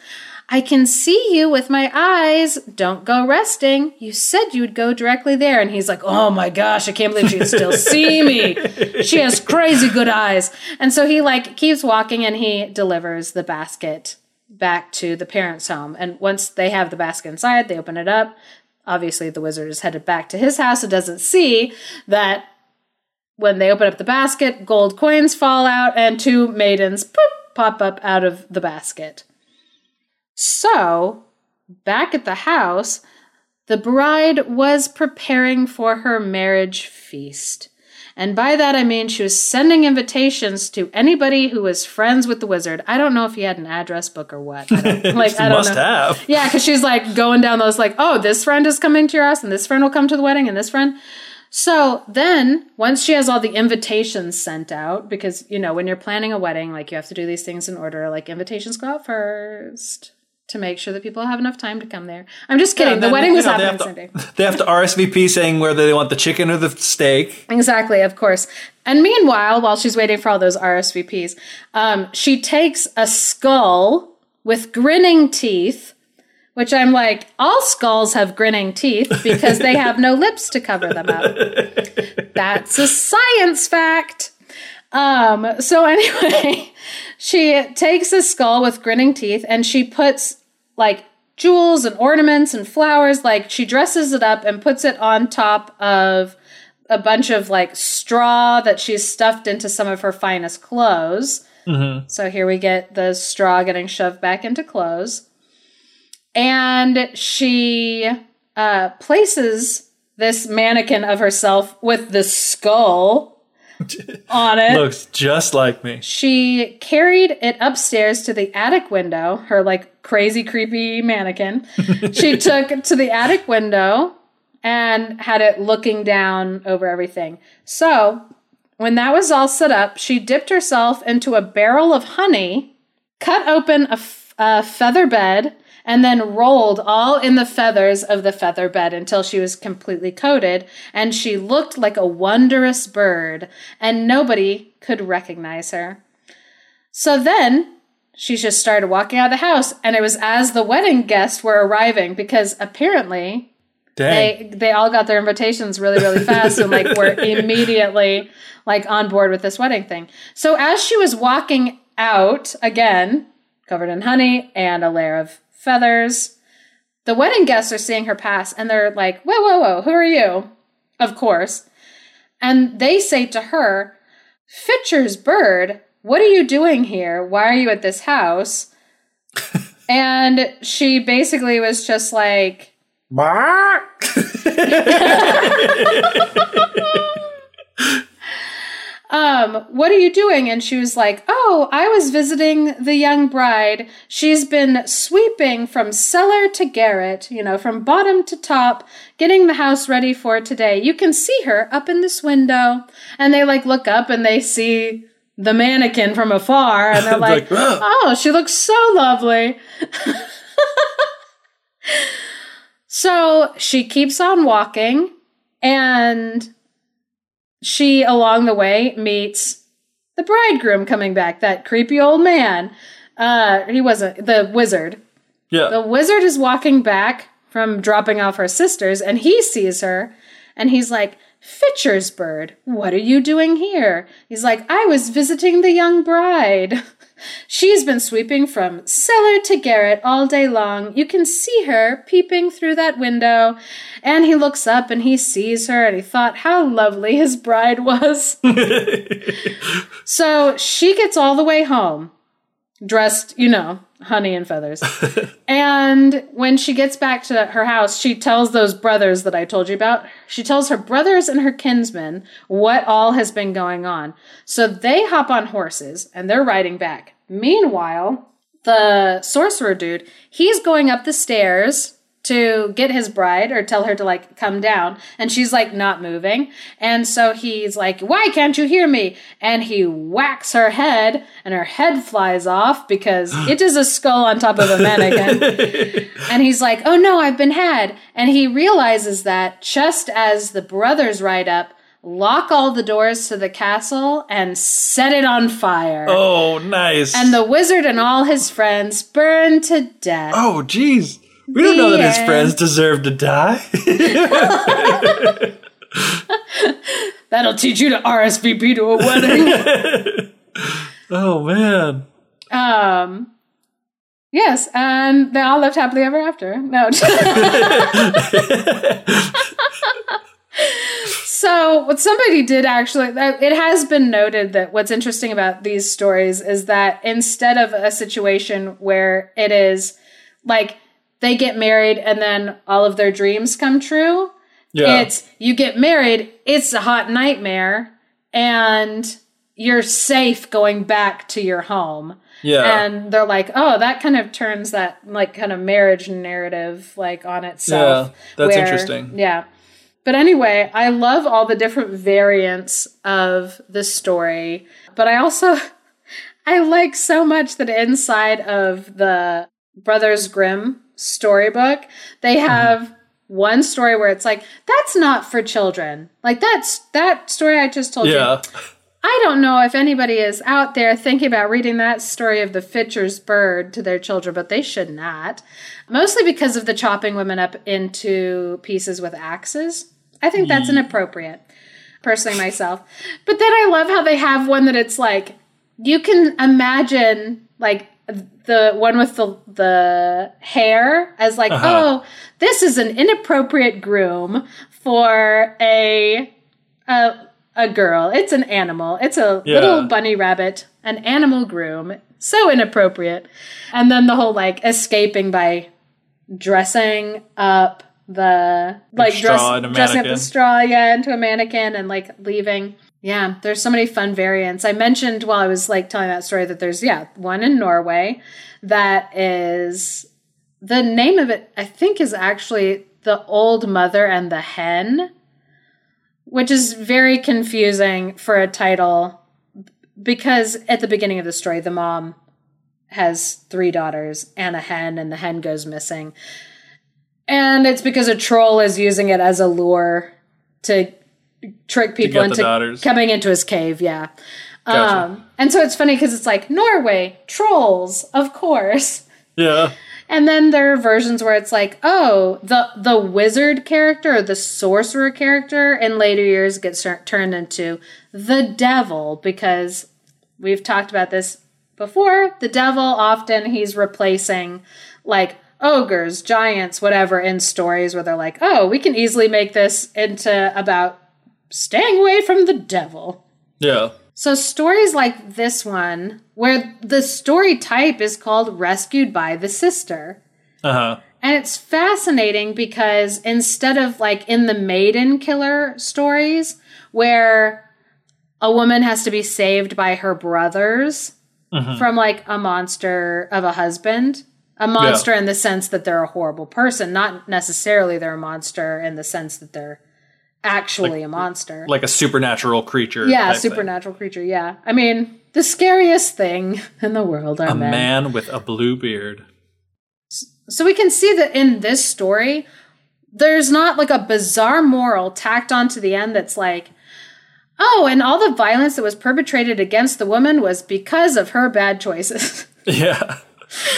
I can see you with my eyes. Don't go resting. You said you would go directly there. And he's like, Oh my gosh, I can't believe she can still [laughs] see me. She has crazy good eyes. And so he like keeps walking and he delivers the basket back to the parents' home. And once they have the basket inside, they open it up. Obviously, the wizard is headed back to his house and doesn't see that when they open up the basket, gold coins fall out and two maidens poop, pop up out of the basket. So, back at the house, the bride was preparing for her marriage feast. And by that I mean she was sending invitations to anybody who was friends with the wizard. I don't know if he had an address book or what. I don't, [laughs] like I don't Must know. have. Yeah, because she's like going down those like, oh, this friend is coming to your house, and this friend will come to the wedding, and this friend. So then, once she has all the invitations sent out, because you know when you're planning a wedding, like you have to do these things in order. Like invitations go out first to make sure that people have enough time to come there. I'm just kidding. And the wedding was know, they happening have Sunday. to- [laughs] They have to RSVP saying whether they want the chicken or the steak. Exactly, of course. And meanwhile, while she's waiting for all those RSVPs, um, she takes a skull with grinning teeth, which I'm like, all skulls have grinning teeth because they have no [laughs] lips to cover them up. That's a science fact. Um, so anyway, [laughs] she takes a skull with grinning teeth and she puts like jewels and ornaments and flowers. Like she dresses it up and puts it on top of a bunch of like straw that she's stuffed into some of her finest clothes. So here we get the straw getting shoved back into clothes. And she uh, places this mannequin of herself with the skull [laughs] on it. Looks just like me. She carried it upstairs to the attic window, her like crazy, creepy mannequin. [laughs] she took it to the attic window and had it looking down over everything. So, when that was all set up, she dipped herself into a barrel of honey, cut open a, f- a feather bed, and then rolled all in the feathers of the feather bed until she was completely coated, and she looked like a wondrous bird, and nobody could recognize her. So then she just started walking out of the house, and it was as the wedding guests were arriving because apparently Dang. they they all got their invitations really really fast and like were [laughs] immediately like on board with this wedding thing. So as she was walking out again, covered in honey and a layer of feathers, the wedding guests are seeing her pass and they're like, "Whoa, whoa, whoa! Who are you?" Of course, and they say to her, "Fitcher's bird, what are you doing here? Why are you at this house?" [laughs] and she basically was just like. [laughs] [laughs] um, what are you doing? And she was like, Oh, I was visiting the young bride. She's been sweeping from cellar to garret, you know, from bottom to top, getting the house ready for today. You can see her up in this window. And they like look up and they see the mannequin from afar and they're [laughs] like, Like. Oh, she looks so lovely. [laughs] So she keeps on walking, and she, along the way, meets the bridegroom coming back, that creepy old man. Uh, he wasn't the wizard. Yeah. The wizard is walking back from dropping off her sisters, and he sees her, and he's like, Fitcher's bird, what are you doing here? He's like, I was visiting the young bride. [laughs] She's been sweeping from cellar to garret all day long. You can see her peeping through that window. And he looks up and he sees her and he thought how lovely his bride was. [laughs] so she gets all the way home, dressed, you know, honey and feathers. [laughs] and when she gets back to her house, she tells those brothers that I told you about, she tells her brothers and her kinsmen what all has been going on. So they hop on horses and they're riding back. Meanwhile, the sorcerer dude, he's going up the stairs to get his bride or tell her to like come down and she's like not moving. And so he's like why can't you hear me? And he whacks her head and her head flies off because [gasps] it is a skull on top of a mannequin. [laughs] And he's like oh no i've been had. And he realizes that just as the brothers ride up lock all the doors to the castle and set it on fire. Oh, nice. and the wizard and all his friends burn to death. Oh, jeez. We don't know that his friends deserve to die. [laughs] That'll teach you to RSVP to a wedding. [laughs] oh, man. um, yes, and they all lived happily ever after. No. [laughs] so, what somebody did actually, it has been noted that what's interesting about these stories is that instead of a situation where it is like they get married and then all of their dreams come true, Yeah. it's you get married, it's a hot nightmare, and you're safe going back to your home. yeah. And they're like, oh, that kind of turns that like kind of marriage narrative like on itself. Yeah, that's interesting. Yeah. But anyway, I love all the different variants of the story. But I also [laughs] I like so much that inside of the Brothers Grimm storybook, they Mm-hmm. have one story where it's like, that's not for children. Like that's that story I just told you. yeah. I don't know if anybody is out there thinking about reading that story of the Fitcher's bird to their children, but they should not. Mostly because of the chopping women up into pieces with axes. I think that's inappropriate, personally, myself. But then I love how they have one that it's like, you can imagine, like, the one with the the hare as like Uh-huh. oh this is an inappropriate groom for a a a girl. It's an animal. It's a Yeah. little bunny rabbit, an animal groom. So inappropriate. And then the whole like escaping by dressing up the like dress, dressing up the straw, yeah, into a mannequin and like leaving. Yeah, there's so many fun variants. I mentioned while I was like telling that story that there's yeah one in Norway that is the name of it. I think is actually the old mother and the hen, which is very confusing for a title because at the beginning of the story, the mom has three daughters and a hen, and the hen goes missing. And it's because a troll is using it as a lure to trick people into daughters. coming into his cave. Yeah. Gotcha. Um, and so it's funny because it's like Norway, trolls, of course. Yeah. And then there are versions where it's like, oh, the the wizard character or the sorcerer character in later years gets tur- turned into the devil because we've talked about this before. The devil often he's replacing like ogres, giants, whatever in stories where they're like, oh, we can easily make this into about staying away from the devil. Yeah. So stories like this one, where the story type is called Rescued by the Sister. Uh huh. And it's fascinating because instead of like in the maiden killer stories, where a woman has to be saved by her brothers from like a monster of a husband, a monster in the sense that they're a horrible person, not necessarily they're a monster in the sense that they're actually a monster. Like a supernatural creature. Yeah, type thing. supernatural creature. Yeah. I mean, the scariest thing [laughs] in the world are A men. man with a blue beard. So we can see that in this story, there's not like a bizarre moral tacked onto the end that's like, oh, and all the violence that was perpetrated against the woman was because of her bad choices. [laughs] Yeah.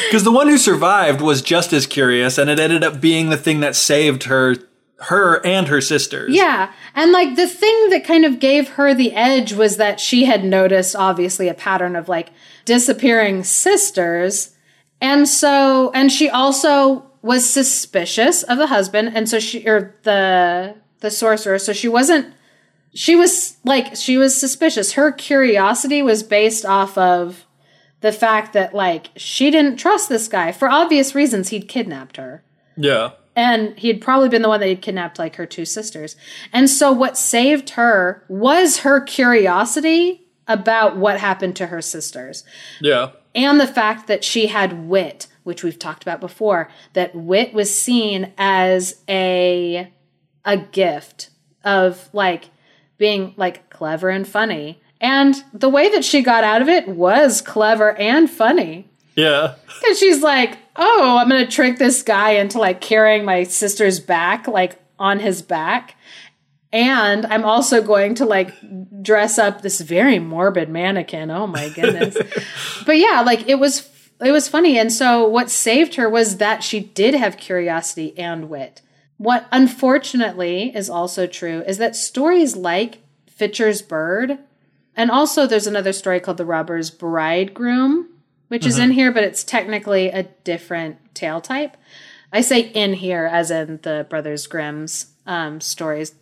Because the one who survived was just as curious, and it ended up being the thing that saved her, her and her sisters. yeah. And like the thing that kind of gave her the edge was that she had noticed, obviously, a pattern of like disappearing sisters. And so, and she also was suspicious of the husband. And so she, or the, the sorcerer. So she wasn't, she was like, she was suspicious. Her curiosity was based off of the fact that like she didn't trust this guy for obvious reasons. He'd kidnapped her Yeah. And he had probably been the one that had kidnapped like her two sisters. And so what saved her was her curiosity about what happened to her sisters Yeah. and the fact that she had wit, which we've talked about before, that wit was seen as a a gift of like being like clever and funny. And the way that she got out of it was clever and funny. Yeah. [laughs] Because she's like, oh, I'm going to trick this guy into like carrying my sister's back, like on his back. And I'm also going to like dress up this very morbid mannequin. Oh my goodness. [laughs] but yeah, like it was it was funny. And so what saved her was that she did have curiosity and wit. What unfortunately is also true is that stories like Fitcher's Bird, and also there's another story called The Robber's Bridegroom, which is in here, but it's technically a different tale type. I say in here as in the Brothers Grimm's um, stories,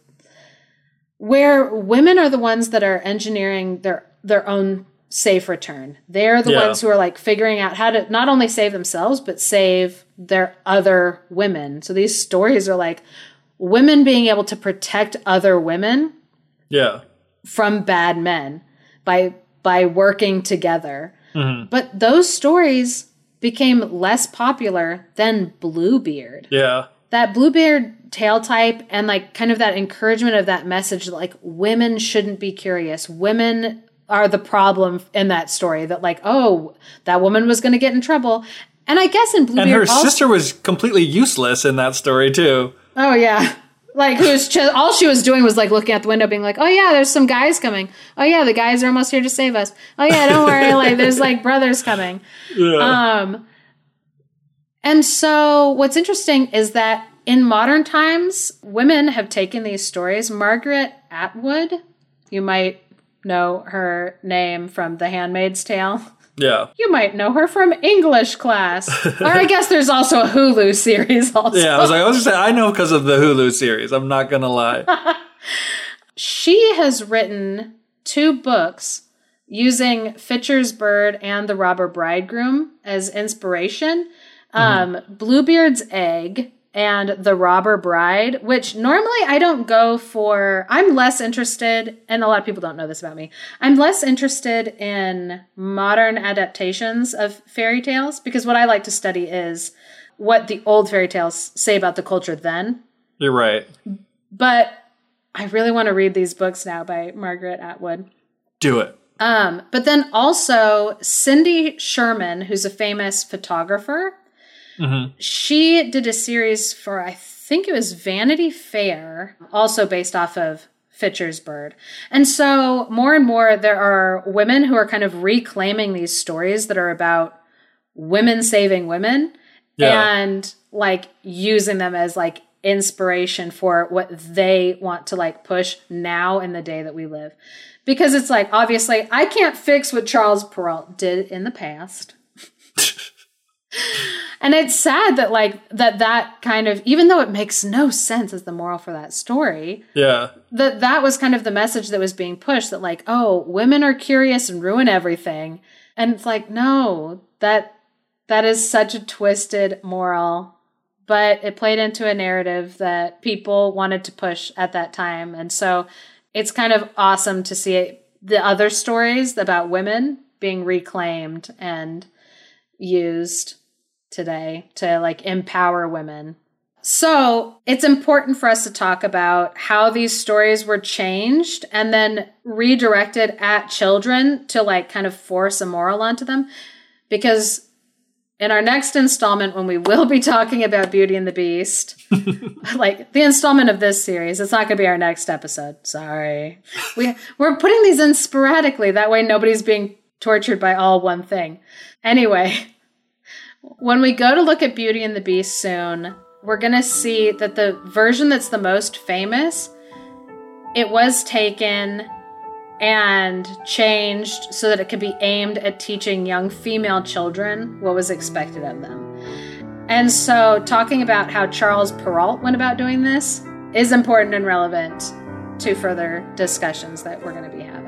where women are the ones that are engineering their their own safe return. They're the Yeah. ones who are like figuring out how to not only save themselves but save their other women. So these stories are like women being able to protect other women Yeah. from bad men by by working together. Mm-hmm. But those stories became less popular than Bluebeard. Yeah. That Bluebeard tale type and like kind of that encouragement of that message that like women shouldn't be curious. Women are the problem in that story that like oh that woman was going to get in trouble. And I guess in Bluebeard And her also- sister was completely useless in that story too. Oh yeah. Like who's just, all she was doing was like looking out the window, being like, "Oh yeah, there's some guys coming. Oh yeah, the guys are almost here to save us. Oh yeah, don't worry, [laughs] like there's like brothers coming." yeah. Um, and so what's interesting is that in modern times, women have taken these stories. Margaret Atwood, you might know her name from The Handmaid's Tale. Yeah. You might know her from English class, [laughs] or I guess there's also a Hulu series. [laughs] Also, Yeah. I was like, I was just saying, I know because of the Hulu series. I'm not gonna lie. [laughs] She has written two books using Fitcher's Bird and The Robber Bridegroom as inspiration. Um, Bluebeard's Egg and The Robber Bride, which normally I don't go for. I'm less interested, and a lot of people don't know this about me. I'm less interested in modern adaptations of fairy tales because what I like to study is what the old fairy tales say about the culture then. You're right. But I really want to read these books now by Margaret Atwood. Do it. Um, but then also Cindy Sherman, who's a famous photographer, Mm-hmm. she did a series for I think it was Vanity Fair, also based off of Fitcher's Bird. And so more and more there are women who are kind of reclaiming these stories that are about women saving women Yeah. and like using them as like inspiration for what they want to like push now in the day that we live. Because it's like obviously I can't fix what Charles Perrault did in the past. And it's sad that like that that kind of even though it makes no sense as the moral for that story, Yeah. that that was kind of the message that was being pushed that like oh women are curious and ruin everything. And it's like no that that is such a twisted moral. But it played into a narrative that people wanted to push at that time. And so it's kind of awesome to see it, the other stories about women being reclaimed and used today to like empower women so it's important for us to talk about how these stories were changed and then redirected at children to like kind of force a moral onto them. Because in our next installment, when we will be talking about Beauty and the Beast, [laughs] like the installment of this series, it's not going to be our next episode. Sorry. We, we're putting these in sporadically. That way nobody's being tortured by all one thing. Anyway, when we go to look at Beauty and the Beast soon, we're going to see that the version that's the most famous, it was taken and changed so that it could be aimed at teaching young female children what was expected of them. And so, talking about how Charles Perrault went about doing this is important and relevant to further discussions that we're going to be having.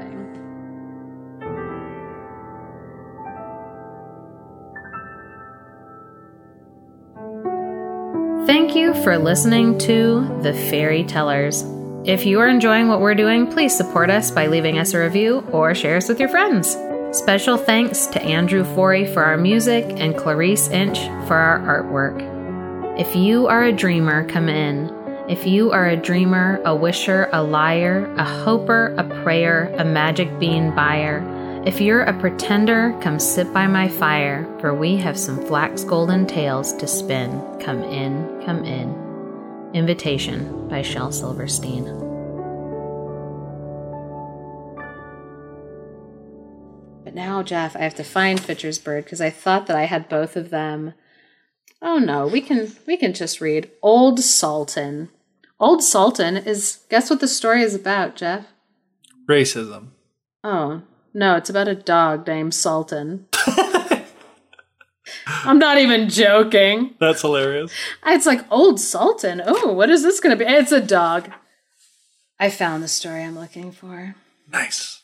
Thank you for listening to The Fairy Tellers. If you are enjoying what we're doing, please support us by leaving us a review or share us with your friends. Special thanks to Andrew Forey for our music and Clarice Inch for our artwork. If you are a dreamer, come in. If you are a dreamer, a wisher, a liar, a hoper, a prayer, a magic bean buyer, if you're a pretender, come sit by my fire, for we have some flax golden tales to spin. Come in, come in. Invitation by Shel Silverstein. But now, Geoff, I have to find Fitcher's Bird because I thought that I had both of them. Oh no, we can we can just read Old Sultan. Old Sultan is guess what the story is about, Geoff? Racism. Oh, no, it's about a dog named Sultan. I'm not even joking. That's hilarious. It's like Old Sultan. Oh, what is this going to be? It's a dog. I found the story I'm looking for. Nice.